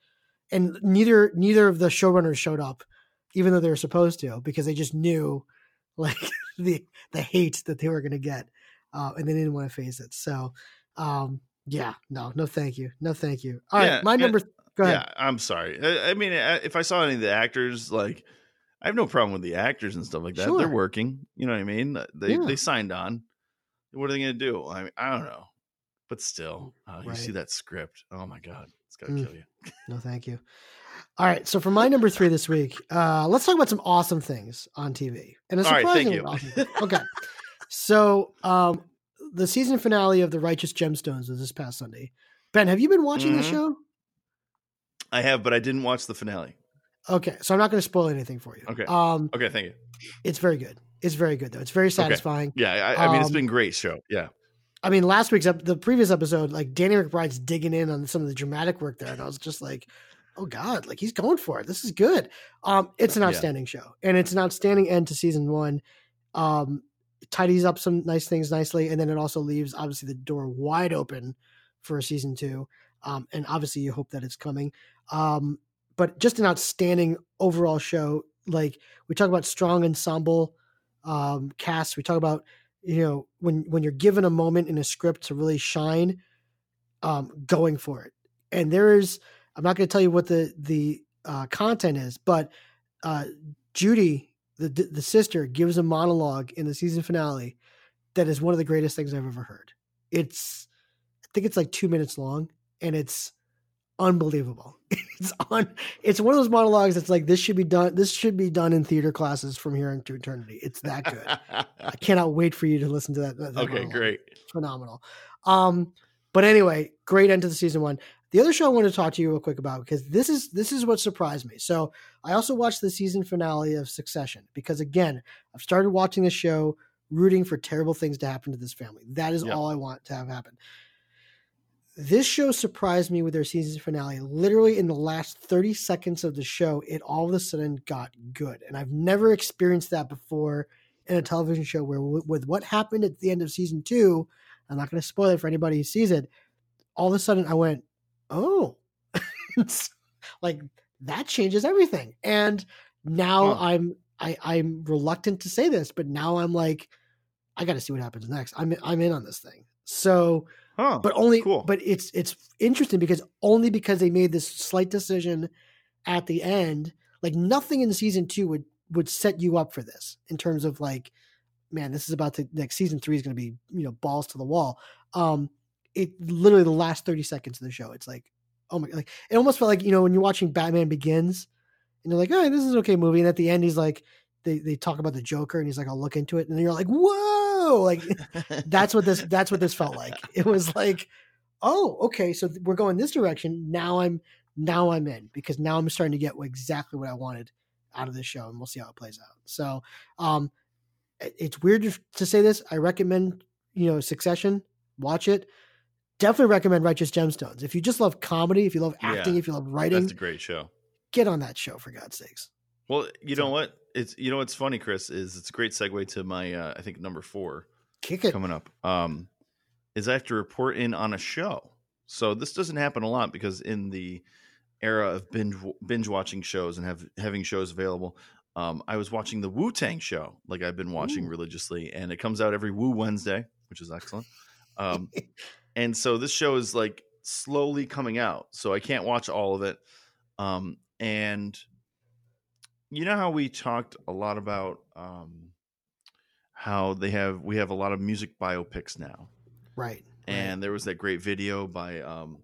and neither neither of the showrunners showed up, even though they were supposed to, because they just knew (laughs) like the the hate that they were going to get, uh, and they didn't want to face it. So, um, yeah, no, no, thank you, no, thank you. All right, Yeah, my and- number. Go ahead. Yeah, I'm sorry. I, I mean, I- if I saw any of the actors, like, I have no problem with the actors and stuff like that. They're working. You know what I mean? They Yeah. they signed on. What are they going to do? I mean, I don't know. But still, uh, you see that script. Oh my god, it's got to Mm. kill you. No, thank you. All right, so for my number three this week, uh, let's talk about some awesome things on TV. And a All right, thank surprisingly you. awesome. (laughs) Okay, so um, the season finale of The Righteous Gemstones was this past Sunday. Ben, have you been watching the Mhm. show? I have, but I didn't watch the finale. Okay, so I'm not going to spoil anything for you. Okay. um, Okay, thank you. it's very good. It's very good though. It's very satisfying. Yeah, I, I mean, it's been a great show. Yeah, I mean, last week's ep- the previous episode, like Danny McBride's digging in on some of the dramatic work there, and I was just like, "Oh God, like he's going for it. This is good." Um, it's an Yeah. outstanding show, and it's an outstanding end to season one. Um, tidies up some nice things nicely, and then it also leaves obviously the door wide open for a season two. Um, and obviously you hope that it's coming. Um, but just an outstanding overall show. Like we talk about strong ensemble um, cast. We talk about you know when when you're given a moment in a script to really shine, um, going for it. And there is I'm not going to tell you what the the uh, content is, but uh, Judy, the the sister, gives a monologue in the season finale that is one of the greatest things I've ever heard. It's I think it's like two minutes long, and it's unbelievable. (laughs) It's on. It's one of those monologues that's like this should be done. This should be done in theater classes from here into eternity. It's that good. I (laughs) cannot wait for you to listen to that. that okay, monologue. great. phenomenal. Um, but anyway, great end to the season one. The other show I want to talk to you real quick about because this is this is what surprised me. So I also watched the season finale of Succession because again, I've started watching the show, rooting for terrible things to happen to this family. That is Yep. all I want to have happen. This show surprised me with their season finale. Literally in the last 30 seconds of the show, it all of a sudden got good. And I've never experienced that before in a television show where with, with what happened at the end of season two, I'm not going to spoil it for anybody who sees it. All of a sudden, I went, "Oh, (laughs) like that changes everything." And now. I'm I, I'm reluctant to say this, but now I'm like, I got to see what happens next. I'm I'm in on this thing. So, Huh. but only, cool. but it's it's interesting because only because they made this slight decision at the end Like nothing in season two would would set you up for this in terms of like, man, this is about to like season three is going to be you know balls to the wall. Um, it literally the last thirty seconds of the show, it's like, oh my, like it almost felt like you know when you're watching Batman Begins, and you're like, oh, this is an okay movie, and at the end he's like, they they talk about the Joker, and he's like, I'll look into it, and then you're like, whoa, like (laughs) (laughs) that's what this that's what this felt like. It was like, oh, okay, so we're going this direction. Now I'm now I'm in because now I'm starting to get exactly what I wanted out of this show, and we'll see how it plays out. So, um, it's weird to say this. I recommend you know Succession. Watch it. Definitely recommend Righteous Gemstones. If you just love comedy, if you love acting, Yeah, if you love writing, That's a great show. get on that show for God's sakes. Well, you So- know what? It's you know what's funny, Chris, is it's a great segue to my uh, I think number four Kick it. coming up. Um, is I have to report in on a show. So this doesn't happen a lot because in the era of binge binge watching shows and have having shows available, um, I was watching the Wu Tang show, like I've been watching Ooh. religiously, and it comes out every Wu Wednesday, which is excellent. Um, (laughs) and so this show is like slowly coming out, so I can't watch all of it. Um, and you know how we talked a lot about um, how they have we have a lot of music biopics now, Right. and there was that great video by um,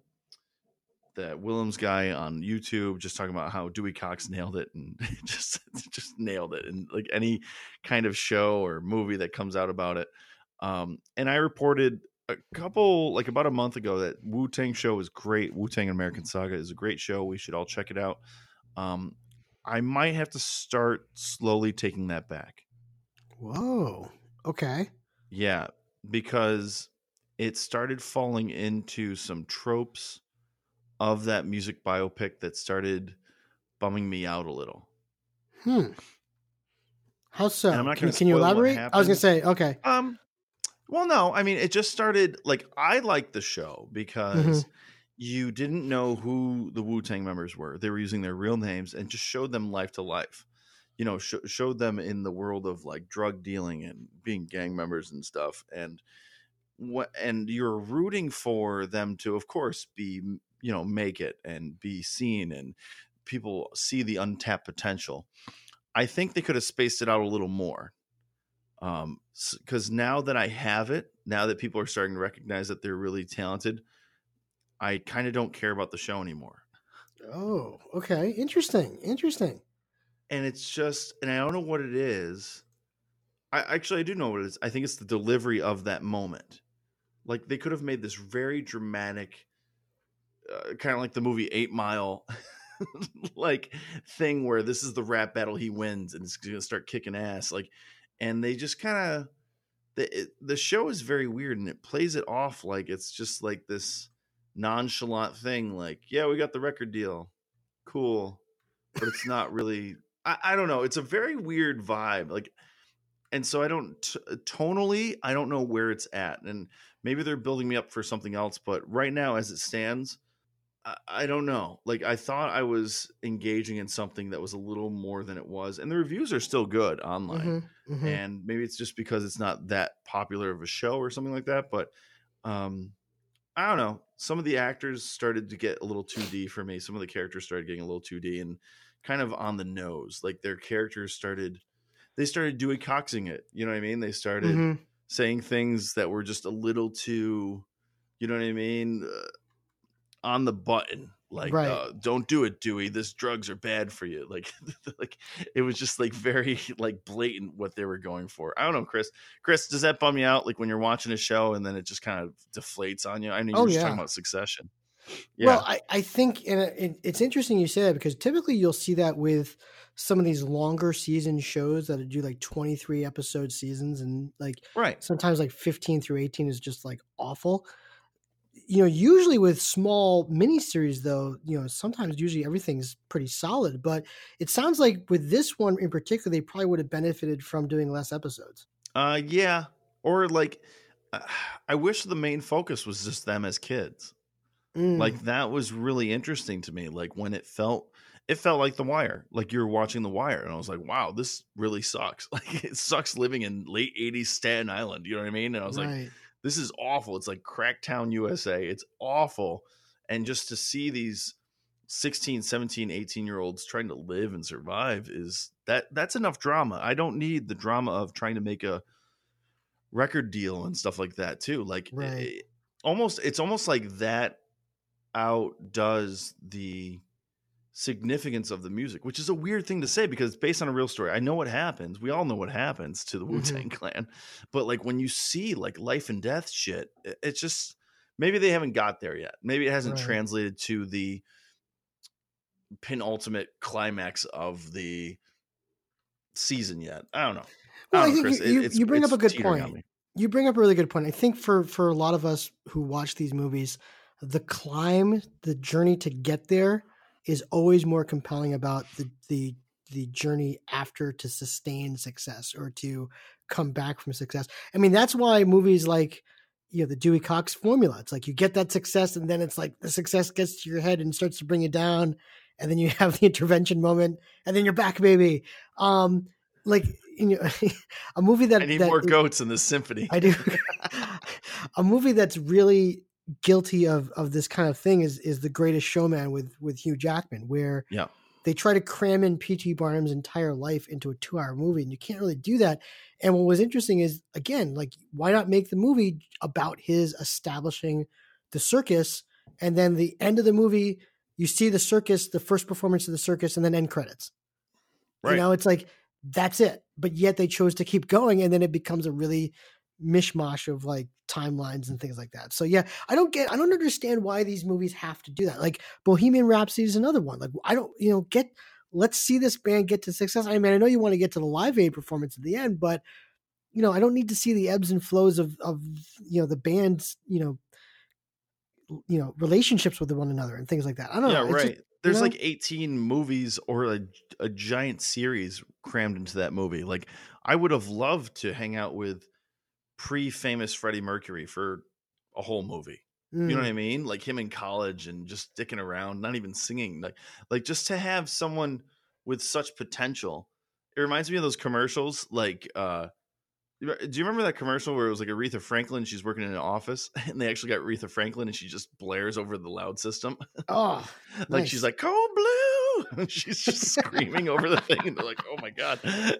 that Willems guy on YouTube just talking about how Dewey Cox (laughs) nailed it and (laughs) just just nailed it, and like any kind of show or movie that comes out about it. Um, and I reported a couple like about a month ago that Wu Tang show is great. Wu Tang American Saga is a great show. We should all check it out. Um, I might have to start slowly taking that back. Whoa. Okay. Yeah, because it started falling into some tropes of that music biopic that started bumming me out a little. Hmm. How so? And I'm not can, can you elaborate? I was gonna say, okay. Um, well, no, I mean, it just started like I liked the show because you didn't know who the Wu Tang members were. They were using their real names and just showed them life to life. You know, sh- showed them in the world of like drug dealing and being gang members and stuff. And what and you're rooting for them to, of course, be you know make it and be seen and people see the untapped potential. I think they could have spaced it out a little more um because now that i have it now that people are starting to recognize that they're really talented i kind of don't care about the show anymore Oh, okay. Interesting. Interesting. and it's just and i don't know what it is i actually i do know what it is i think it's the delivery of that moment like they could have made this very dramatic uh, kind of like the movie eight mile (laughs) like thing where this is the rap battle he wins and it's gonna start kicking ass like and they just kind of the it, the show is very weird and it plays it off like it's just like this nonchalant thing like yeah we got the record deal cool but it's not really I, I don't know it's a very weird vibe like and so i don't t- tonally i don't know where it's at and maybe they're building me up for something else but right now as it stands I, I don't know like i thought i was engaging in something that was a little more than it was and the reviews are still good online Mhm, mhm. and maybe it's just because it's not that popular of a show or something like that but um i don't know some of the actors started to get a little 2d for me some of the characters started getting a little 2d and kind of on the nose like their characters started they started doing coxing it you know what i mean they started Mhm. saying things that were just a little too you know what i mean uh, on the button like Right. uh, don't do it dewey this drugs are bad for you. Like (laughs) like it was just like very (laughs) like blatant what they were going for. I don't know chris. Chris does that bum you out like when you're watching a show and then it just kind of deflates on you? I know you Oh, were just yeah. talking about succession. Yeah. Well, I, I think and it, it- it's interesting you say that because typically you'll see that with some of these longer season shows that do like 23 episode seasons and like right. sometimes like 15 through 18 is just like awful. You know, usually with small miniseries though, you know, sometimes usually everything's pretty solid, but it sounds like with this one in particular, they probably would have benefited from doing less episodes. uh yeah or like uh, (sighs) i wish the main focus was just them as kids Mm, like that was really interesting to me like when it felt it felt like the wire like you were watching the wire and i was like wow this really sucks (laughs) like it sucks living in late 80s staten island you know what i mean and i was like right. This is awful it's like cracktown usa it's awful and just to see these 16 17 18 year olds trying to live and survive is that that's enough drama i don't need the drama of trying to make a record deal and stuff like that too like Right. it- almost it's almost like that outdoes the significance of the music which is a weird thing to say because it's based on a real story i know what happens we all know what happens to the (laughs) Mhm. wu-tang clan but like when you see like life and death shit it's just maybe they haven't got there yet maybe it hasn't Right. translated to the penultimate climax of the season yet i don't know Well, I know, think Chris. you, It- you, bring up a good point. You bring up a really good point. I think for for a lot of us who watch these movies, the climb, the journey to get there, is always more compelling about the the the journey after to sustain success or to come back from success. I mean, that's why movies like you know the Dewey Cox formula. It's like you get that success, and then it's like the success gets to your head and starts to bring you down, and then you (laughs) have the intervention moment, and then you're back, baby. Um, like you know, (laughs) a movie that i need that more goats in the symphony I do. (laughs) a movie that's really guilty of of this kind of thing is is The Greatest Showman with with Hugh Jackman, where Yeah. they try to cram in P.T. Barnum's entire life into a two hour movie, and you can't really do that. And what was interesting is again, like, why not make the movie about his establishing the circus, and then the end of the movie, you see the circus, the first performance of the circus, and then end credits. right You know, it's like that's it. But yet they chose to keep going, and then it becomes a really mishmash of like timelines and things like that. So yeah, I don't get, I don't understand why these movies have to do that. Like Bohemian Rhapsody is another one. Like I don't, you know, get let's see this band get to success. I mean, I know you want to get to the Live Aid performance at the end, but you know, I don't need to see the ebbs and flows of of you know the band's you know you know relationships with one another and things like that. I don't yeah, know. Right. just- There's know? like 18 movies or a, a giant series crammed into that movie. Like, I would have loved to hang out with pre famous Freddie Mercury for a whole movie. You know mm, what I mean? Like him in college and just sticking around, not even singing. Like, like just to have someone with such potential. It reminds me of those commercials. Like, uh, do you remember that commercial where it was like Aretha Franklin? She's working in an office, (laughs) and they actually got Aretha Franklin, and she just blares over the loud system. oh, (laughs) like she's Nice. like cold blue (laughs) she's just screaming over the thing and they're like oh my god.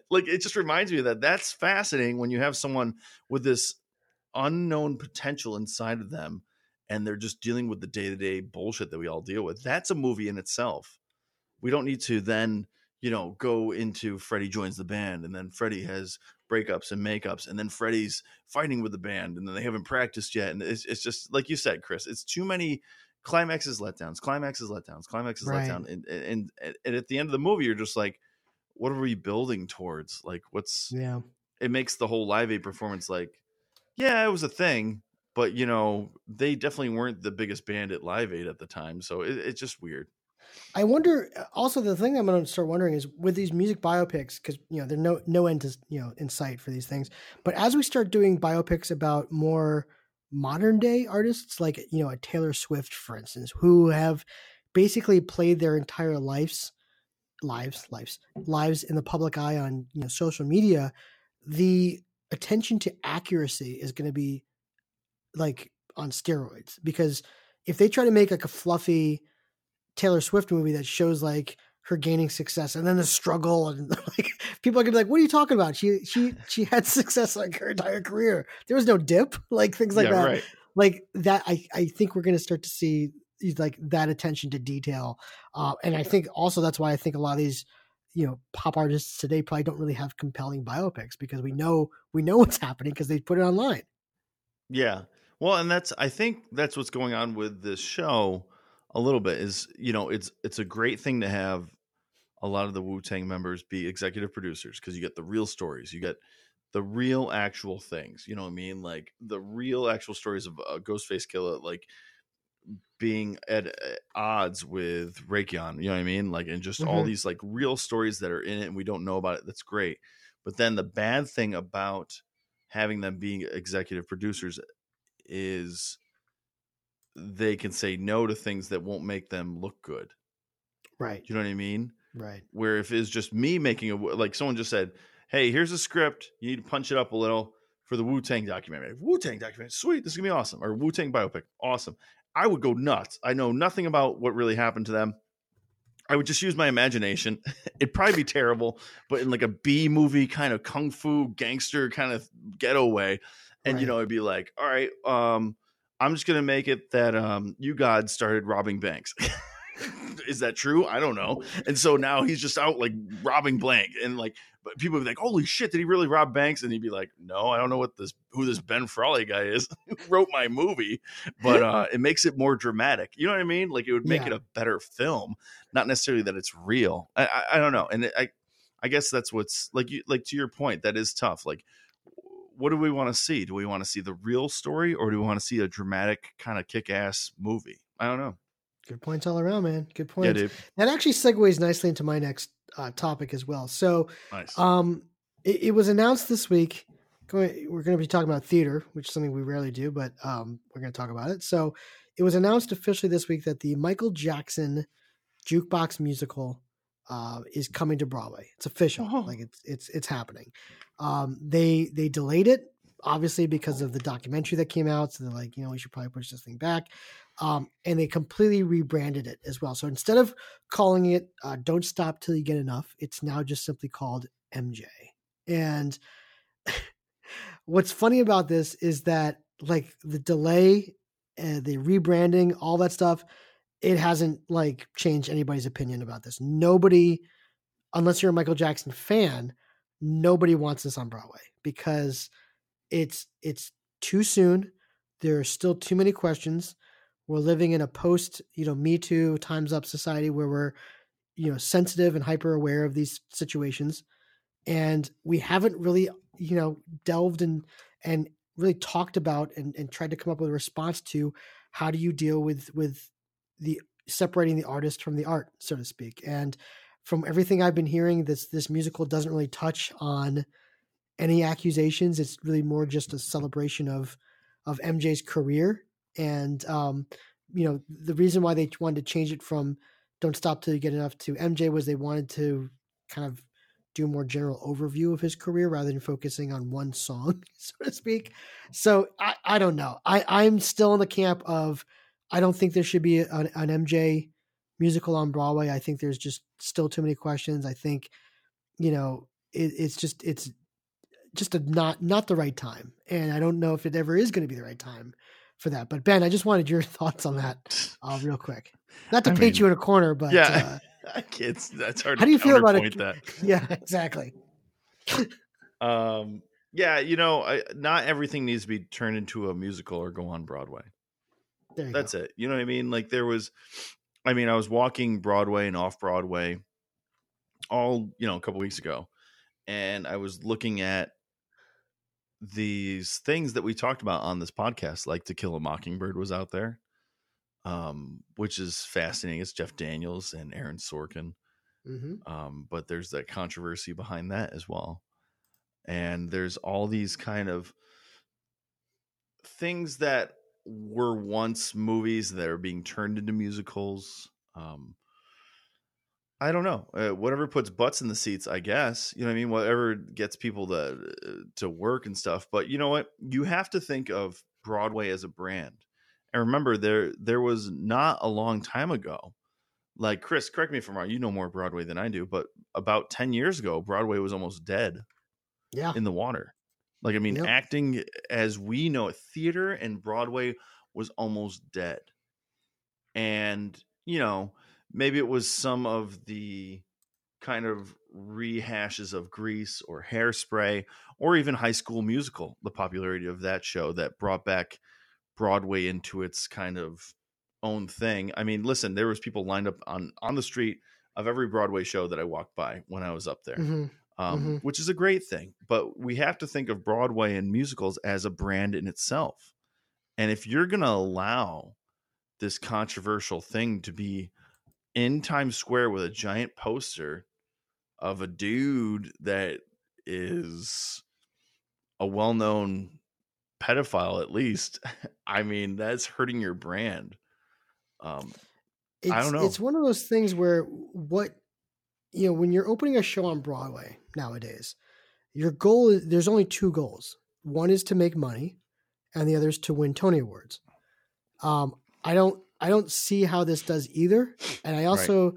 Like it just reminds me that. That's fascinating when you have someone with this unknown potential inside of them and they're just dealing with the day-to-day bullshit that we all deal with. That's a movie in itself. We don't need to then you know go into freddie joins the band and then freddie has breakups and makeups and then freddie's fighting with the band and then they haven't practiced yet and it's, it's just like you said chris it's too many climaxes letdowns climaxes letdowns climaxes Right. letdown and, and and at the end of the movie you're just like what are we building towards like what's yeah. it makes the whole live aid performance like yeah it was a thing but you know they definitely weren't the biggest band at live aid at the time so it, it's just weird I wonder. Also, the thing I'm going to start wondering is with these music biopics, because you know there's no no end to you know in sight for these things. But as we start doing biopics about more modern day artists, like you know a Taylor Swift, for instance, who have basically played their entire lives, lives, lives, lives in the public eye on you know social media, the attention to accuracy is going to be like on steroids. Because if they try to make like a fluffy Taylor Swift movie that shows like her gaining success and then the struggle and (laughs) like people are gonna be like, "What are you talking about? She she she had (laughs) success like her entire career. There was no dip, (laughs) like things like yeah that. right Like that, I I think we're gonna start to see like that attention to detail, uh, and I think also that's why I think a lot of these you know pop artists today probably don't really have compelling biopics because we know we know what's happening because they put it online. Yeah. Well, and that's I think that's what's going on with this show a little bit is, you know, it's it's a great thing to have a lot of the Wu-Tang members be executive producers because you get the real stories. You get the real actual things, you know what I mean? Like the real actual stories of uh, Ghostface Killah like being at uh, odds with Raekwon, you know what I mean? Like and just all Mhm. these like real stories that are in it and we don't know about it. That's great. But then the bad thing about having them being executive producers is they can say no to things that won't make them look good. Right, You know what I mean? Right, Where if it's just me making a like someone just said, "Hey, here's a script. You need to punch it up a little for the Wu Tang documentary. Wu Tang documentary, sweet. This is gonna be awesome. Or Wu Tang biopic, awesome. I would go nuts. I know nothing about what really happened to them. I would just use my imagination. (laughs) It'd probably be terrible, but in like a B movie kind of kung fu gangster kind of getaway. And Right. you know, it'd be like, all right, um, I'm just gonna make it that um U-God started robbing banks. (laughs) (laughs) Is that true? I don't know. And so now he's just out like robbing blank and like but people would be like, Holy shit, did he really rob banks? And he'd be like, No, I don't know what this who this Ben Frawley guy is (laughs) who wrote my movie. But uh it makes it more dramatic. You know what I mean? Like it would make Yeah. it a better film. Not necessarily that it's real. I I, I don't know. And it, I I guess that's what's like you like to your point, that is tough. Like what do we want to see? Do we want to see the real story or do we want to see a dramatic kind of kick ass movie? I don't know. Good points all around, man. Good Yeah, points. dude. that actually segues nicely into my next uh, topic as well. So, Nice. um, it, it was announced this week. Going, we're going to be talking about theater, which is something we rarely do, but um, we're going to talk about it. So, it was announced officially this week that the Michael Jackson jukebox musical uh, is coming to Broadway. It's official, Oh. like it's it's it's happening. Um, they they delayed it obviously because of the documentary that came out. So they're like, you know, we should probably push this thing back. Um, and they completely rebranded it as well. So instead of calling it uh, "Don't Stop Till You Get Enough," it's now just simply called MJ. And (laughs) what's funny about this is that like the delay, the rebranding, all that stuff, it hasn't like changed anybody's opinion about this. Nobody, unless you're a Michael Jackson fan, nobody wants this on Broadway because it's it's too soon. There are still too many questions. We're living in a post, you know, Me Too, Times Up society where we're, you know, sensitive and hyper aware of these situations, and we haven't really, you know, delved and and really talked about and, and tried to come up with a response to how do you deal with with the separating the artist from the art, so to speak. And from everything I've been hearing, this this musical doesn't really touch on any accusations. It's really more just a celebration of of MJ's career. And um, you know, the reason why they wanted to change it from "Don't Stop Till You Get Enough" to MJ was they wanted to kind of do a more general overview of his career rather than focusing on one song, (laughs) so to speak. So I, I don't know. I, I'm still in the camp of I don't think there should be an, an MJ musical on Broadway. I think there's just still too many questions. I think, you know, it, it's just it's just a not not the right time, and I don't know if it ever is going to be the right time for that. But Ben, I just wanted your (laughs) thoughts on that uh, real quick. Not to I paint mean, you in a corner, but yeah. uh, (laughs) it's that's hard How to do you feel about it? counterpoint (laughs) yeah, exactly. Um yeah, you know, I, not everything needs to be turned into a musical or go on Broadway. That's go. it. You know what I mean? Like there was I mean, I was walking Broadway and off Broadway all, you know, a couple weeks ago and I was looking at these things that we talked about on this podcast like To Kill a Mockingbird was out there. Um which is fascinating. It's Jeff Daniels and Aaron Sorkin. hmm um, but there's that controversy behind that as well and there's all these kind of things that were once movies that are being turned into musicals um, i don't know uh, whatever puts butts in the seats i guess you know what i mean whatever gets people to to work and stuff but you know what you have to think of broadway as a brand and remember there there was not a long time ago like Chris, correct me if I'm wrong. You know more Broadway than I do, but about 10 years ago, Broadway was almost dead Yeah. in the water. Like, I mean, Yep. acting as we know it, theater and Broadway was almost dead. And, you know, maybe it was some of the kind of rehashes of Grease or Hairspray or even High School Musical, the popularity of that show that brought back Broadway into its kind of own thing. I mean, listen, there was people lined up on on the street of every Broadway show that I walked by when I was up there, hmm um, Mhm. which is a great thing. But we have to think of Broadway and musicals as a brand in itself. And if you're going to allow this controversial thing to be in Times Square with a giant poster of a dude that is a well-known pedophile at least (laughs) i mean that's hurting your brand um It's, I don't know. It's one of those things where what you know when you're opening a show on Broadway nowadays, your goal is there's only two goals. One is to make money, and the other is to win Tony Awards. Um, I don't I don't see how this does either, and I also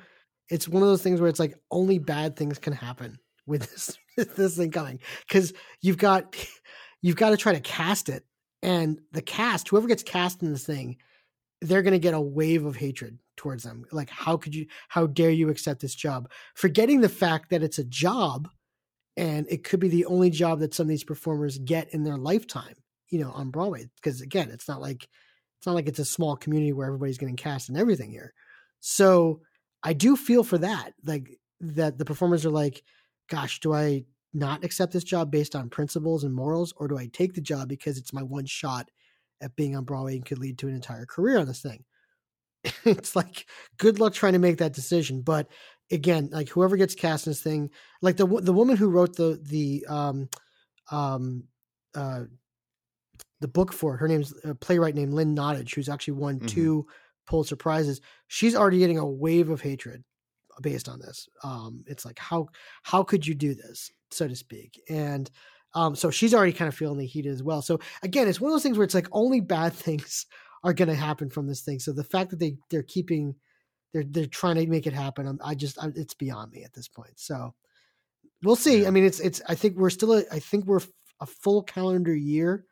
it's one of those things where it's like only bad things can happen with this (laughs) this thing coming. Because you've got (sighs) you've got to try to cast it. And the cast whoever gets cast in this thing they're going to get a wave of hatred towards them. Like how could you how dare you accept this job? Forgetting the fact that it's a job and it could be the only job that some of these performers get in their lifetime you know on broadway. Because again it's not like it's not like it's a small community where everybody's getting cast and everything here. So i do feel for that like that the performers are like gosh do i not accept this job based on principles and morals or do i take the job because it's my one shot at being on broadway and could lead to an entire career on this thing? (laughs) It's like good luck trying to make that decision but again like whoever gets cast in this thing like the the woman who wrote the the um um uh the book for it. Her name's a playwright named lynn nottage who's actually won Mhm. two pulitzer prizes. She's already getting a wave of hatred based on this. Um it's like how how could you do this? so to speak. And um so she's already kind of feeling the heat as well. So again it's one of those things where it's like only bad (laughs) things are going to happen from this thing. So the fact that they they're keeping they're they're trying to make it happen I'm, i just I, it's beyond me at this point. So we'll see. Yeah. i mean it's it's i think we're still a, i think we're a full calendar year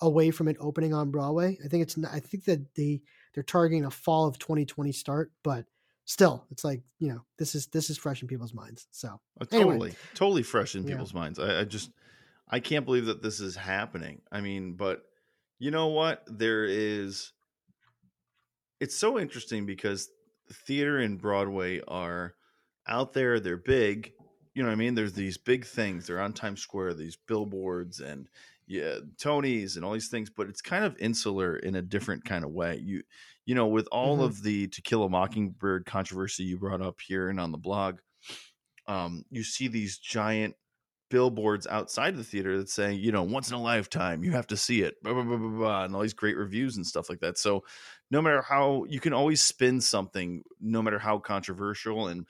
away from it opening on broadway i think it's i think that they they're targeting a fall of 2020 start but still it's like you know this is this is fresh in people's minds so Uh, Anyway. totally, totally fresh in Yeah. people's minds. I, I just, I can't believe that this is happening. I mean, but you know what? There is. It's so interesting because theater and Broadway are out there. They're big. You know what I mean? There's these big things. They're on Times Square. These billboards and yeah, Tonys and all these things. But it's kind of insular in a different kind of way. You, you know, with all Mhm. of the To Kill a Mockingbird controversy you brought up here and on the blog, um, you see these giant billboards outside the theater that say, you know, once in a lifetime, you have to see it, blah, blah, blah, blah, blah, and all these great reviews and stuff like that. So, no matter how you can always spin something, no matter how controversial, and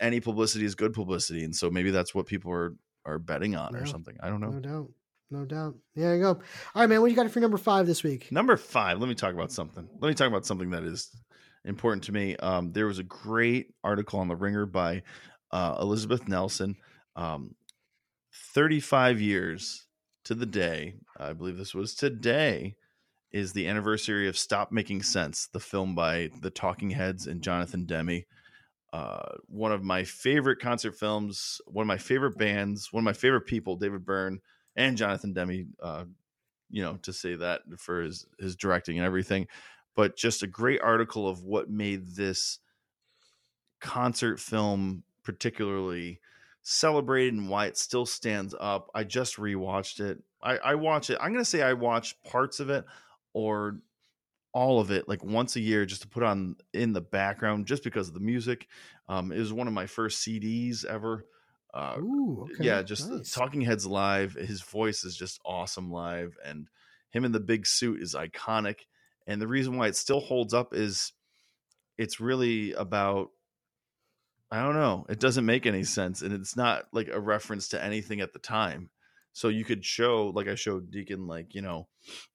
any publicity is good publicity. And so maybe that's what people are are betting on or something. I don't know. no doubt no doubt there you go all right man what you got for number five this week Number five, let me talk about something. Let me talk about something that is important to me. Um, there was a great article on the Ringer by uh, Elizabeth Nelson. Um, 35 years to the day, I believe this was today, is the anniversary of Stop Making Sense, the film by the Talking Heads and Jonathan Demme. Uh, one of my favorite concert films, one of my favorite bands, one of my favorite people, David Byrne and Jonathan Demme. Uh, you know, to say that for his his directing and everything, but just a great article of what made this concert film particularly celebrated and why it still stands up. I just rewatched it. I, I watch it. I'm gonna say I watch parts of it or all of it like once a year just to put on in the background just because of the music. Um, it was one of my first CDs ever. Uh, Ooh, okay. yeah, just nice. Talking Heads live. His voice is just awesome live, and him in the big suit is iconic. And the reason why it still holds up is it's really about I don't know. It doesn't make any sense, and it's not like a reference to anything at the time. So you could show, like I showed Deacon, like you know,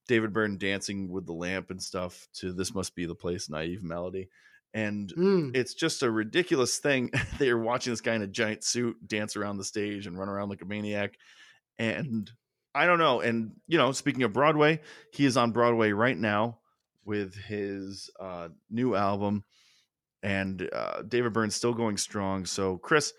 David Byrne dancing with the lamp and stuff to "This Must Be the Place" naive melody, and Mm, it's just a ridiculous thing. (laughs) They're watching this guy in a giant suit dance around the stage and run around like a maniac. And I don't know. And, you know, speaking of Broadway, he is on Broadway right now with his uh, new album. And uh, David Byrne's still going strong. So, Chris,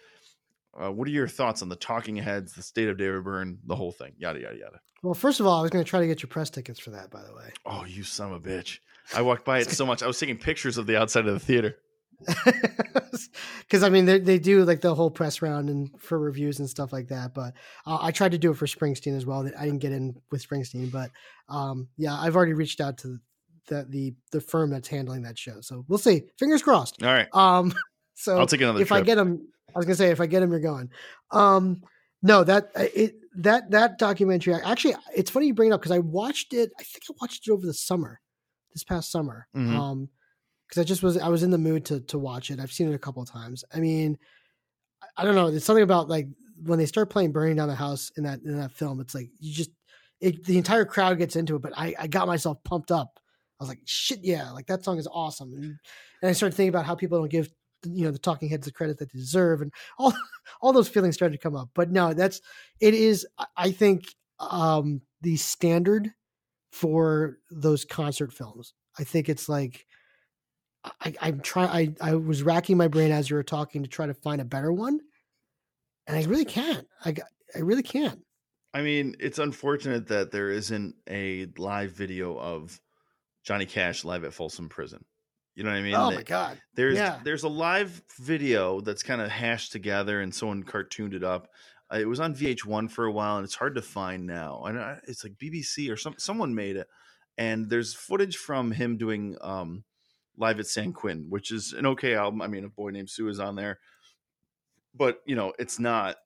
uh, what are your thoughts on the Talking Heads, the state of David Byrne, the whole thing? Yada, yada, yada. well first of all i was going to try to get your press tickets for that by the way Oh, you son of a bitch. I walked by it so much. I was taking pictures of the outside of the theater. (laughs) because I mean they they do like the whole press round and for reviews and stuff like that. But uh, I tried to do it for Springsteen as well. I didn't get in with Springsteen, but um, yeah, I've already reached out to the the the firm that's handling that show. So we'll see. Fingers crossed. All right. Um, (laughs) so I'll take another if trip. I get them, I was gonna say if I get them, you're going. Um, no, that uh, it that that documentary actually it's funny you bring it up because I watched it. I think I watched it over the summer, this past summer. Mhm. Um, because I just was I was in the mood to to watch it. I've seen it a couple of times. I mean, I- I don't know. There's something about like when they start playing "Burning Down the House" in that in that film. It's like you just it, the entire crowd gets into it. But I I got myself pumped up. I was like, shit, yeah, like that song is awesome. And, and I started thinking about how people don't give you know the talking heads the credit that they deserve and (laughs) all all those feelings started to come up but no that's it is i think um the standard for those concert films i think it's like I, I'm trying. I, I was racking my brain as you were talking to try to find a better one, and I really can't. I I really can't. I mean, it's unfortunate that there isn't a live video of Johnny Cash live at Folsom Prison. You know what I mean? Oh They- my god! There's Yeah. there's a live video that's kind of hashed together and someone cartooned it up. It was on VH1 for a while and it's hard to find now. And I- it's like BBC or some someone made it. And there's footage from him doing um, live at San Quentin, which is an okay album. I mean, a boy named Sue is on there, but you know, it's not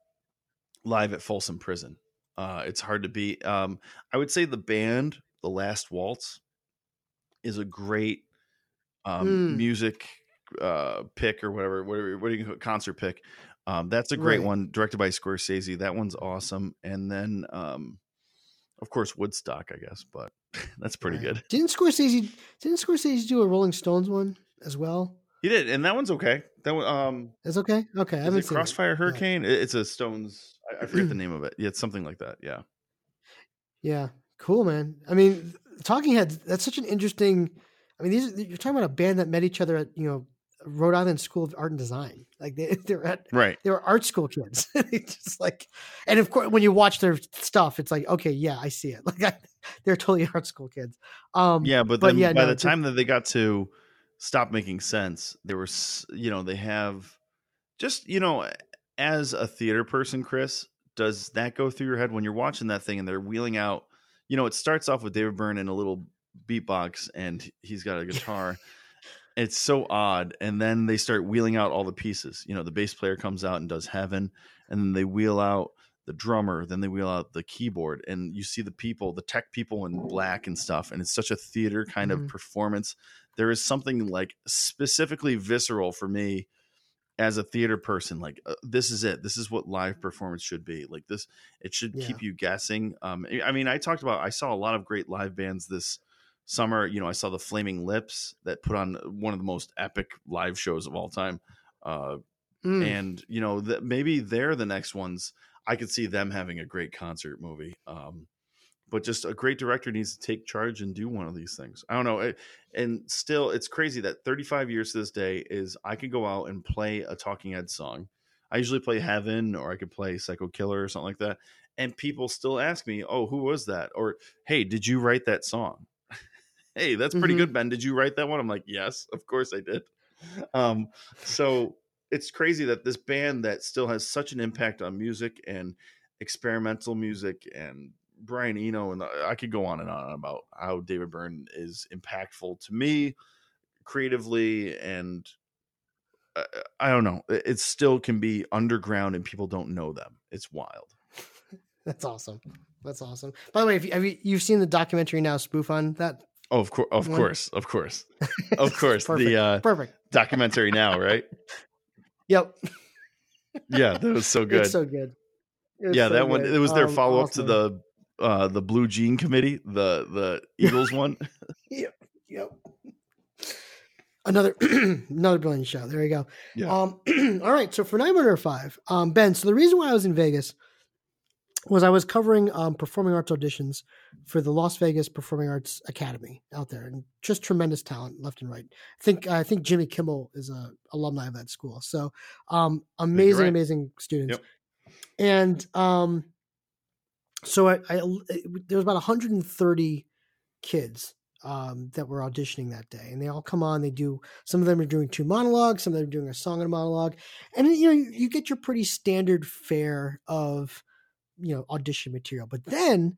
live at Folsom Prison. Uh, it's hard to beat. Um, I would say the band, The Last Waltz, is a great um, Mm. music uh, pick or whatever, whatever, what do you call concert pick. Um, that's a great Right. one, directed by Scorsese. That one's awesome. And then, um, of course, Woodstock, I guess, but (laughs) that's pretty Right. good. Didn't Scorsese didn't Scorsese do a Rolling Stones one as well? He did, and that one's okay. That one, um, That's okay. Okay, I haven't it seen Crossfire Hurricane? It- It's a Stones. I, I forget the (clears throat) name of it. Yeah, it's something like that. Yeah. Yeah, cool, man. I mean, Talking Heads. That's such an interesting. I mean, these you're talking about a band that met each other at you know Rhode Island School of Art and Design. Like they (laughs) they're at Right. they were art school kids. (laughs) Just like, and of course, when you watch their stuff, it's like, okay, yeah, I see it. (laughs) Like I, they're totally art school kids. Um, Yeah, but but then yeah, by no, the time that they got to stop making sense, there was, you know, they have just, you know, as a theater person, Chris, does that go through your head when you're watching that thing and they're wheeling out? You know, it starts off with David Byrne in a little beatbox and he's got a guitar. It's so odd. And then they start wheeling out all the pieces. You know, the bass player comes out and does Heaven, and then they wheel out the drummer, then they wheel out the keyboard, and you see the people, the tech people in black and stuff, and it's such a theater kind Mhm. of performance. There is something like specifically visceral for me as a theater person. Like uh, this is it. This is what live performance should be. Like this, it should Yeah. keep you guessing. Um, I mean, I talked about. I saw a lot of great live bands this summer. You know, I saw the Flaming Lips that put on one of the most epic live shows of all time. Uh, mm, and you know that maybe they're the next ones i could see them having a great concert movie um but just a great director needs to take charge and do one of these things i don't know it, and still it's crazy that 35 years to this day is i could go out and play a talking head song i usually play heaven or i could play psycho killer or something like that and people still ask me oh who was that or hey did you write that song hey that's pretty Mhm. good ben did you write that one i'm like yes of course i did um so it's crazy that this band that still has such an impact on music and experimental music and Brian Eno and I could go on and on about how David Byrne is impactful to me creatively and uh, I don't know it it still can be underground and people don't know them it's wild (laughs) that's awesome. That's awesome. By the way, if you, have you you've seen the documentary now, spoof on that? Oh of course of course (laughs) of course of course Perfect. the uh Perfect. documentary now right (laughs) Yep. yeah that was so (laughs) good It's so good. It's yeah so that one good. it was their Um, follow-up awesome. to the uh the blue jean committee the the eagles one Yep. Yep. Another (clears throat) another brilliant show. There you go. Yeah. Um, (clears throat) all right. So for Night Murder Five, um, Ben. So the reason why I was in Vegas was I was covering um, performing arts auditions for the Las Vegas Performing Arts Academy out there, and just tremendous talent left and right. I think I think Jimmy Kimmel is a alumni of that school. So um, amazing, right. amazing students. Yep. And um, so I, I there was about 130 kids um, that were auditioning that day, and they all come on. They do some of them are doing two monologues, some of them are doing a song and a monologue, and you know you, you get your pretty standard fare of you know audition material. But then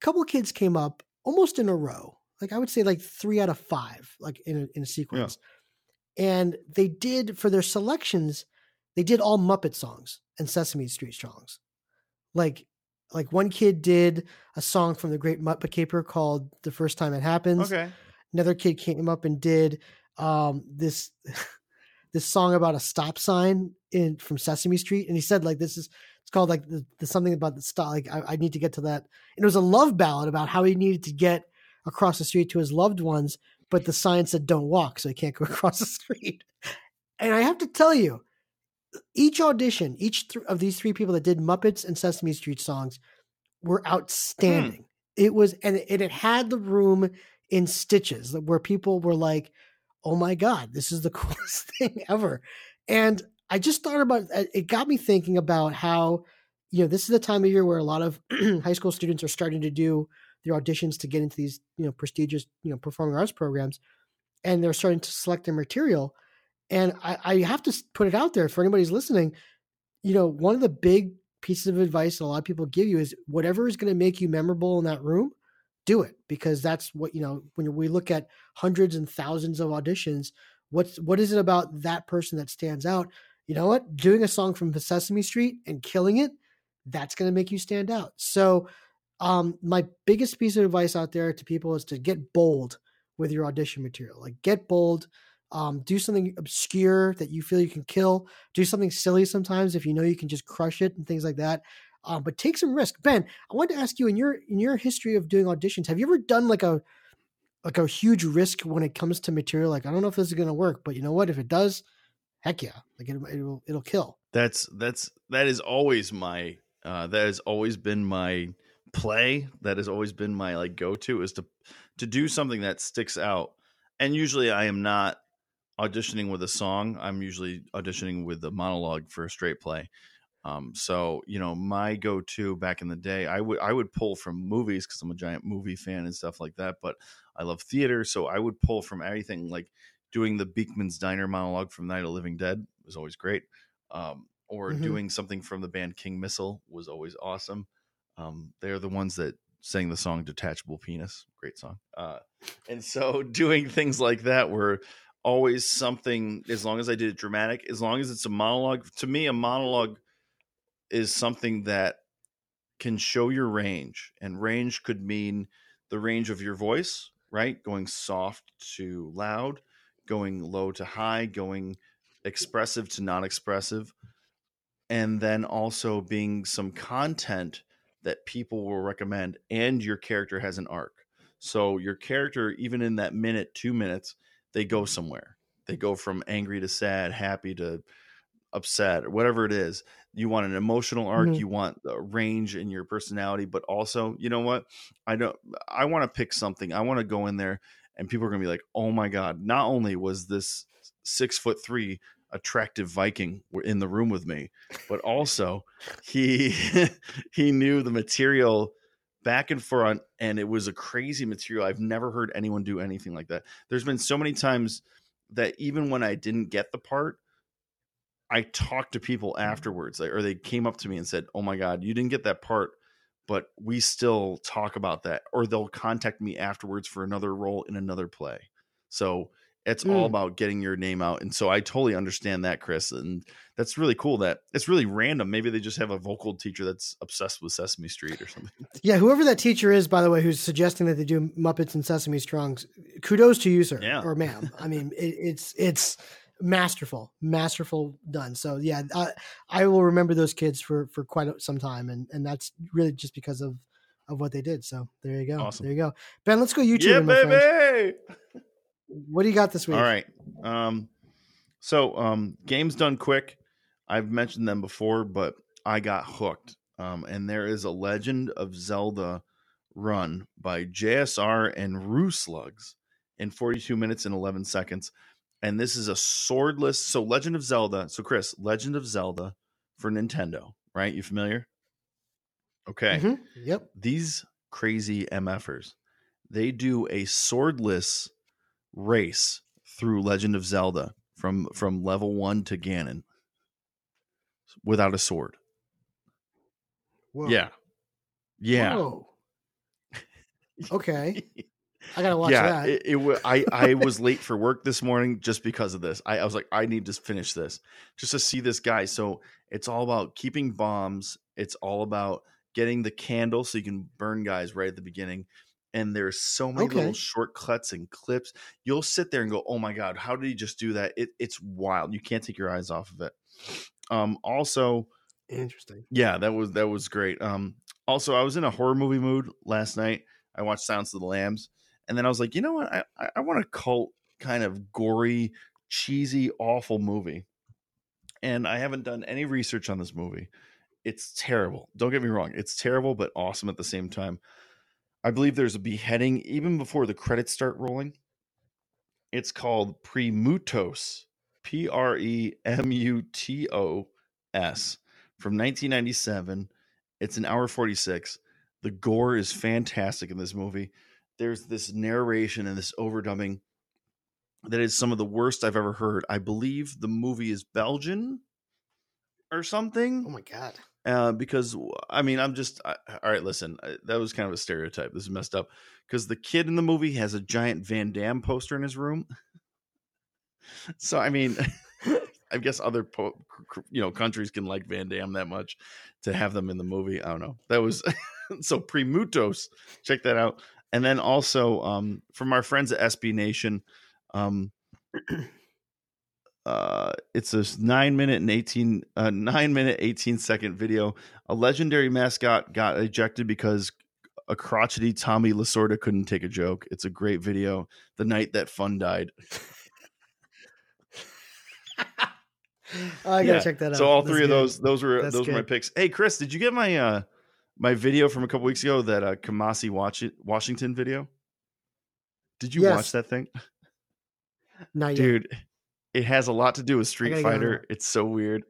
a couple of kids came up almost in a row, like I would say like three out of five, like in a, in a sequence, and they did for their selections, they did all Muppet songs and Sesame Street songs, like like one kid did a song from the Great Muppet Caper called "The First Time It Happens." okay Another kid came up and did um, this (laughs) this song about a stop sign in from Sesame Street, and he said like this is it's called like the, the something about the stop. Like I, I need to get to that. And it was a love ballad about how he needed to get across the street to his loved ones, but the sign said "Don't walk," so he can't go (laughs) across the street. and I have to tell you, each audition, each th- of these three people that did Muppets and Sesame Street songs were mm-hmm. outstanding. It was, and it, and it had the room in stitches where people were like, "Oh my god, this is the (laughs) coolest thing ever!" And I just thought about uh, it. Got me thinking about how you know this is the time of year where a lot of (clears throat) high school students are starting to do their auditions to get into these you know prestigious you know performing arts programs, and they're starting to select their material. And I, I have to put it out there for anybody who's listening. You know, one of the big pieces of advice that a lot of people give you is whatever is going to make you memorable in that room, do it because that's what you know. When we look at hundreds and thousands of auditions, what's what is it about that person that stands out? You know what? Doing a song from Sesame Street and killing it, that's going to make you stand out. So, um, my biggest piece of advice out there to people is to get bold with your audition material. Like, get bold um, do something obscure that you feel you can kill. Do something silly sometimes if you know you can just crush it and things like that. Um, but take some risk. Ben, I wanted to ask you in your in your history of doing auditions, have you ever done like a like a huge risk when it comes to material? Like I don't know if this is going to work, but you know what? If it does, heck yeah, like it, it'll it'll kill. That's that's that is always my uh, that has always been my play. That has always been my like go to is to to do something that sticks out. And usually I am not auditioning with a song, I'm usually auditioning with a monologue for a straight play. Um, so you know, my go-to back in the day, I would I would pull from movies because I'm a giant movie fan and stuff like that. But I love theater, so I would pull from everything. Like doing the Beekman's Diner monologue from Night of Living Dead was always great, um, or mm-hmm. doing something from the band King Missile was always awesome. Um, they're the ones that sang the song "Detachable Penis," great song. Uh, and so (laughs) doing things like that were always something as long as I did it dramatic, as long as it's a monologue. To me, a monologue is something that can show your range, and range could mean the range of your voice, right? Going soft to loud, going low to high, going expressive to non expressive, and then also being some content that people will recommend, and your character has an arc. So, your character, even in that minute, two minutes, they go somewhere. They go from angry to sad, happy to upset, or whatever it is. You want an emotional arc, mm-hmm. you want a range in your personality, but also, you know what? I don't I want to pick something. I want to go in there and people are gonna be like, oh my God, not only was this six foot three attractive Viking in the room with me, but also he (laughs) he knew the material back and front and it was a crazy material. I've never heard anyone do anything like that. There's been so many times that even when i didn't get the part i talked to people mm-hmm. afterwards or they came up to me and said oh my god you didn't get that part but we still talk about that or they'll contact me afterwards for another role in another play so it's mm. all about getting your name out. And so I totally understand that, Chris. And that's really cool that it's really random. Maybe they just have a vocal teacher that's obsessed with Sesame Street or something. Yeah, whoever that teacher is, by the way, who's suggesting that they do Muppets and Sesame Strongs, kudos to you, sir. Yeah. Or ma'am. I mean, it, it's it's masterful, masterful done. So yeah, I, I will remember those kids for for quite some time, and and that's really just because of of what they did. So there you go. Awesome. There you go. Ben, let's go YouTube. Yeah, baby. (laughs) What do you got this week? All right. Um, so um, games done quick. I've mentioned them before, but I got hooked. Um, and there is a Legend of Zelda run by JSR and Rue Slugs in 42 minutes and 11 seconds. And this is a swordless. So Legend of Zelda. So Chris, Legend of Zelda for Nintendo, right? You familiar? Okay. Mm-hmm. Yep. These crazy MFers, they do a swordless race through Legend of Zelda from from level 1 to Ganon without a sword. Whoa. Yeah. Yeah. Whoa. (laughs) Okay. I gotta watch yeah, that. It, it, I I was late for work this morning just because of this. I, I was like, I need to finish this just to see this guy. So it's all about keeping bombs. It's all about getting the candle so you can burn guys right at the beginning and there's so many okay. little shortcuts and clips. You'll sit there and go, "Oh my god, how did he just do that?" It, it's wild. You can't take your eyes off of it. Um, also, interesting. Yeah, that was that was great. Um, also, I was in a horror movie mood last night. I watched Silence of the Lambs, and then I was like, you know what? I I, want a cult kind of gory cheesy, awful movie. And I haven't done any research on this movie. It's terrible. Don't get me wrong. It's terrible, but awesome at the same time. I believe there's a beheading even before the credits start rolling. It's called Premutos, P R E M U T O S, from 1997. It's an hour 46. The gore is fantastic in this movie. There's this narration and this overdubbing that is some of the worst I've ever heard. I believe the movie is Belgian or something. Oh my god. Uh, because I mean, I'm just I, all right. Listen, I, that was kind of a stereotype. This is messed up because the kid in the movie has a giant Van Damme poster in his room. (laughs) so I mean, (laughs) I guess other po- you know countries can like Van Damme that much to have them in the movie. I don't know. That was (laughs) so Premutos. Check that out. And then also um, from our friends at SB Nation, um, (clears throat) uh, it's a nine minute and 18 uh, nine minute 18 second video a legendary mascot got ejected because a crotchety tommy lasorda couldn't take a joke it's a great video the night that fun died Oh, (laughs) I gotta Yeah. check that out. so all That's three of good. those those were That's those were my picks hey chris did you get my uh my video from a couple weeks ago that uh kamasi Watch- washington video did you Yes. watch that thing Not yet. dude it has a lot to do with street gotta get on fighter it's so weird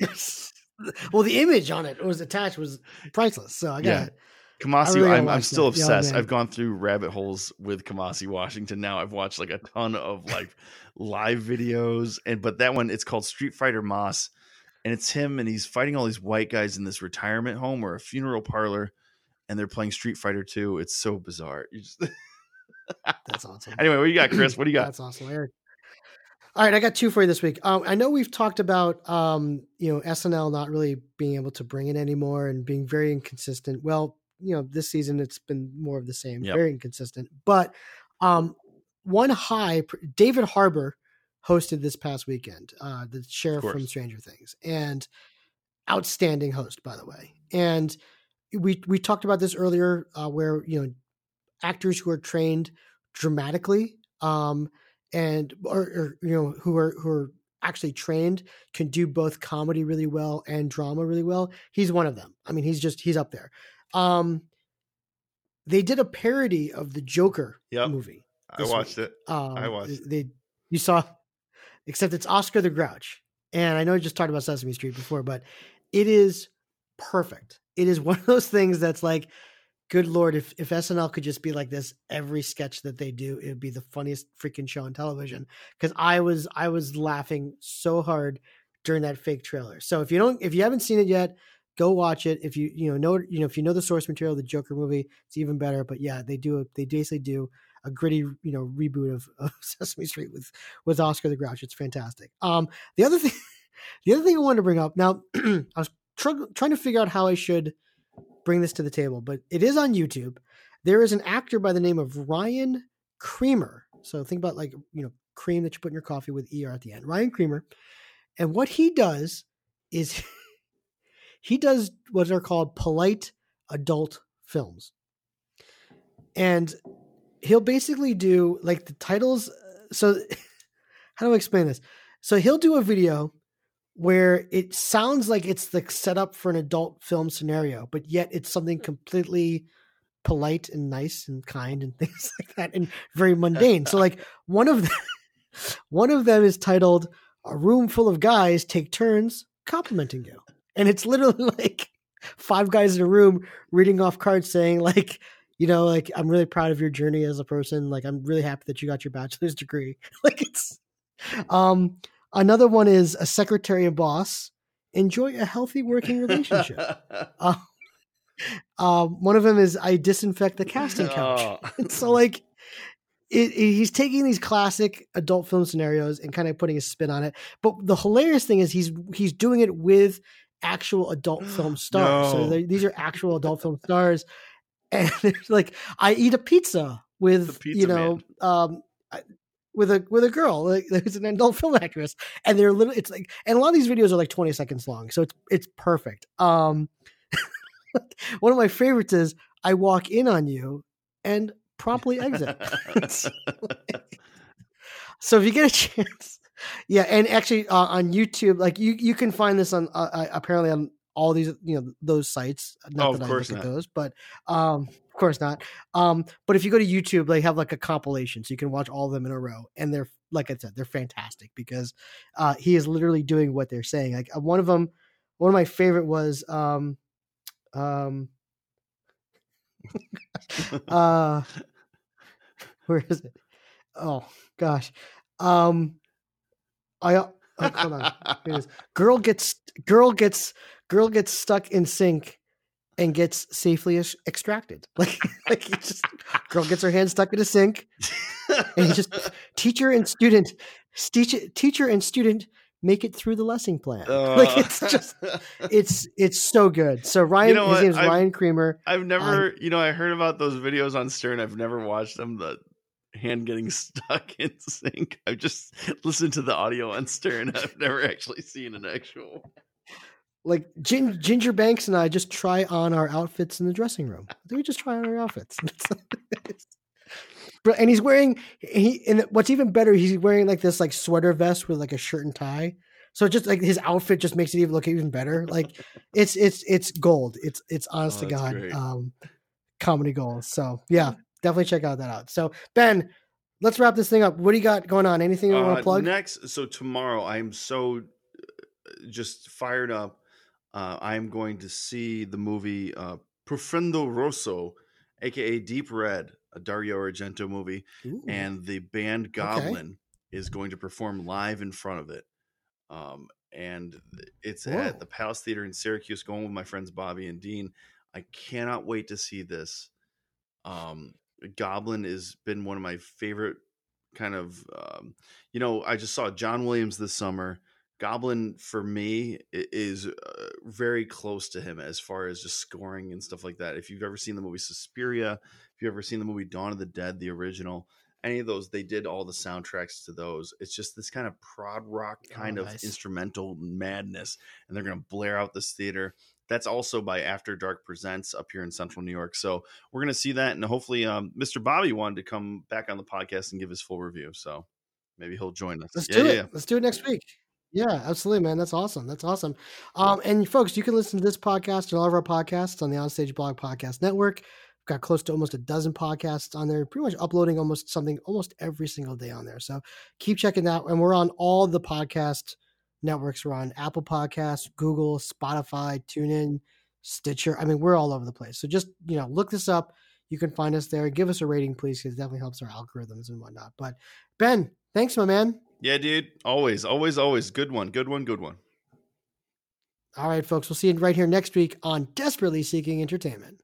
(laughs) well, the image on it was attached was priceless. So I got Yeah. it. Kamasi, really I'm, I'm still that. Yeah, obsessed. man. I've gone through rabbit holes with Kamasi Washington. Now I've watched like a ton of like live videos, and but that one it's called Street Fighter Mas, and it's him and he's fighting all these white guys in this retirement home or a funeral parlor, and they're playing Street Fighter 2. It's so bizarre. You just (laughs) That's awesome. anyway, what do you got, Chris? What do you got? That's awesome. Eric. All right, I got two for you this week. Um, I know we've talked about um, you know SNL not really being able to bring it anymore and being very inconsistent. Well, you know this season it's been more of the same, Yep. very inconsistent. But um, one high, David Harbour hosted this past weekend, uh, the sheriff from. Stranger Things, and outstanding host by the way. And we we talked about this earlier, uh, where you know actors who are trained dramatically um, and or, or you know who are who are actually trained can do both comedy really well and drama really well. He's one of them. I mean, he's just he's up there. Um, they did a parody of the Joker Yep. movie. I watched week. it. Um, I watched. They you saw, except it's Oscar the Grouch, and I know I just talked about Sesame Street before, but it is perfect. It is (laughs) one of those things that's like, good lord, if if SNL could just be like this every sketch that they do, it would be the funniest freaking show on television. Because I was I was laughing so hard during that fake trailer. So if you don't if you haven't seen it yet, go watch it. If you you know know you know if you know the source material, the Joker movie, it's even better. But yeah, they do they basically do a gritty you know reboot of, (laughs) of Sesame Street with with Oscar the Grouch. It's fantastic. Um, the other thing, (laughs) the other thing I wanted to bring up now, (clears throat) I was tr- trying to figure out how I should bring this to the table, but it is on YouTube. There is an actor by the name of Ryan Creamer. So think about like you know cream that you put in your coffee with er at the end. Ryan Creamer, and what he does is (laughs) he does what are called polite adult films, and he'll basically do like the titles. Uh, so (laughs) how do I explain this? So he'll do a video where it sounds like it's the setup for an adult film scenario, but yet it's something hmm. completely polite and nice and kind and (laughs) things like that and very mundane. so like (laughs) one of them, one of them is titled "A Room Full of Guys Take Turns Complimenting You," and it's literally like five guys in a room reading off cards saying like. You know, like I'm really proud of your journey as a person. Like I'm really happy that you got your bachelor's (laughs) degree. like it's um Another one is a secretary and boss. Enjoy a healthy working relationship. (laughs) uh, um, one of them is I disinfect the casting couch. Oh. (laughs) so like, it, it- he's taking these classic adult film scenarios and kind of putting a spin on it. But the hilarious thing is he's he's doing it with actual adult film (gasps) stars. So No. they- these are actual adult film stars, (laughs) and it's like I eat a pizza with pizza you know um with a with a girl like (laughs) who's an adult film actress and they're literally it's like and a lot of these videos are like 20 seconds long so it's it's perfect. Um (laughs) one of my favorites is i walk in on you and promptly exit. So if you get a chance yeah, and actually uh, on YouTube, like you you can find this on uh, uh apparently on all these you know those sites. Not Oh, that of I look at not. those, but um, of course not. Um, but if you go to YouTube, they have like a compilation, so you can watch all of them in a row, and they're like I said, they're fantastic because uh, he is literally doing what they're saying. Like uh, one of them, one of my favorite was um, um, (laughs) uh, where is it? Oh gosh, um, I oh, hold on. It is. (laughs) Girl gets girl gets girl gets stuck in sink and gets safely ex- extracted. (laughs) Like like he just girl gets her hand stuck in a sink and he just (laughs) teacher and student teacher teacher and student make it through the lesson plan. (laughs) like it's just it's it's so good. So Ryan know his name's I've- Ryan Creamer. I've um, never, you know, I heard about those videos on Stern. I've never watched them. The hand getting stuck in sink. I've just listened to the audio on Stern. I've never actually seen an actual. Like Gin, Ginger Banks and I just try on our outfits in the dressing room. We just try on our outfits. (laughs) But and he's wearing he and what's even better, he's wearing like this like sweater vest with like a shirt and tie. So just like his outfit just makes it even look even better. Like it's it's it's gold. It's it's honest Oh, to God great. um comedy gold. So yeah, definitely check out that out. So Ben, let's wrap this thing up. What do you got going on? Anything you want Uh, to plug? Next, so tomorrow I am so uh, just fired up. Uh, I am going to see the movie uh, Profundo Rosso, aka Deep Red, a Dario Argento movie, Ooh. and the band Goblin is going to perform live in front of it. Um, and it's Whoa. at the Palace Theater in Syracuse. Going with my friends Bobby and Dean. I cannot wait to see this. Um, Goblin has been one of my favorite kind of. Um, you know, I just saw John Williams this summer. Goblin for me is uh, very close to him as far as just scoring and stuff like that. If you've ever seen the movie Suspiria, if you've ever seen the movie Dawn of the Dead, the original, any of those, they did all the soundtracks to those. It's just this kind of prog rock kind Oh, of instrumental madness, and they're going to blare out this theater. That's also by After Dark Presents up here in Central New York. So we're going to see that, and hopefully, um, Mr. Bobby wanted to come back on the podcast and give his full review. So maybe he'll join us. Let's yeah, do it. yeah. Let's do it next week. Yeah, absolutely, man. That's awesome. That's awesome. Um, and folks, you can listen to this podcast and all of our podcasts on the Onstage Blog Podcast Network. We've got close to almost a dozen podcasts on there, pretty much uploading almost something almost every single day on there. So keep checking that. And we're on all the podcast networks. We're on Apple Podcasts, Google, Spotify, TuneIn, Stitcher. I mean, we're all over the place. So just you know, look this up. You can find us there. Give us a rating, please, because it definitely helps our algorithms and whatnot. But Ben, thanks, my man. Yeah, dude. Always, always, always. Good one. Good one. Good one. All right, folks. We'll see you right here next week on Desperately Seeking Entertainment.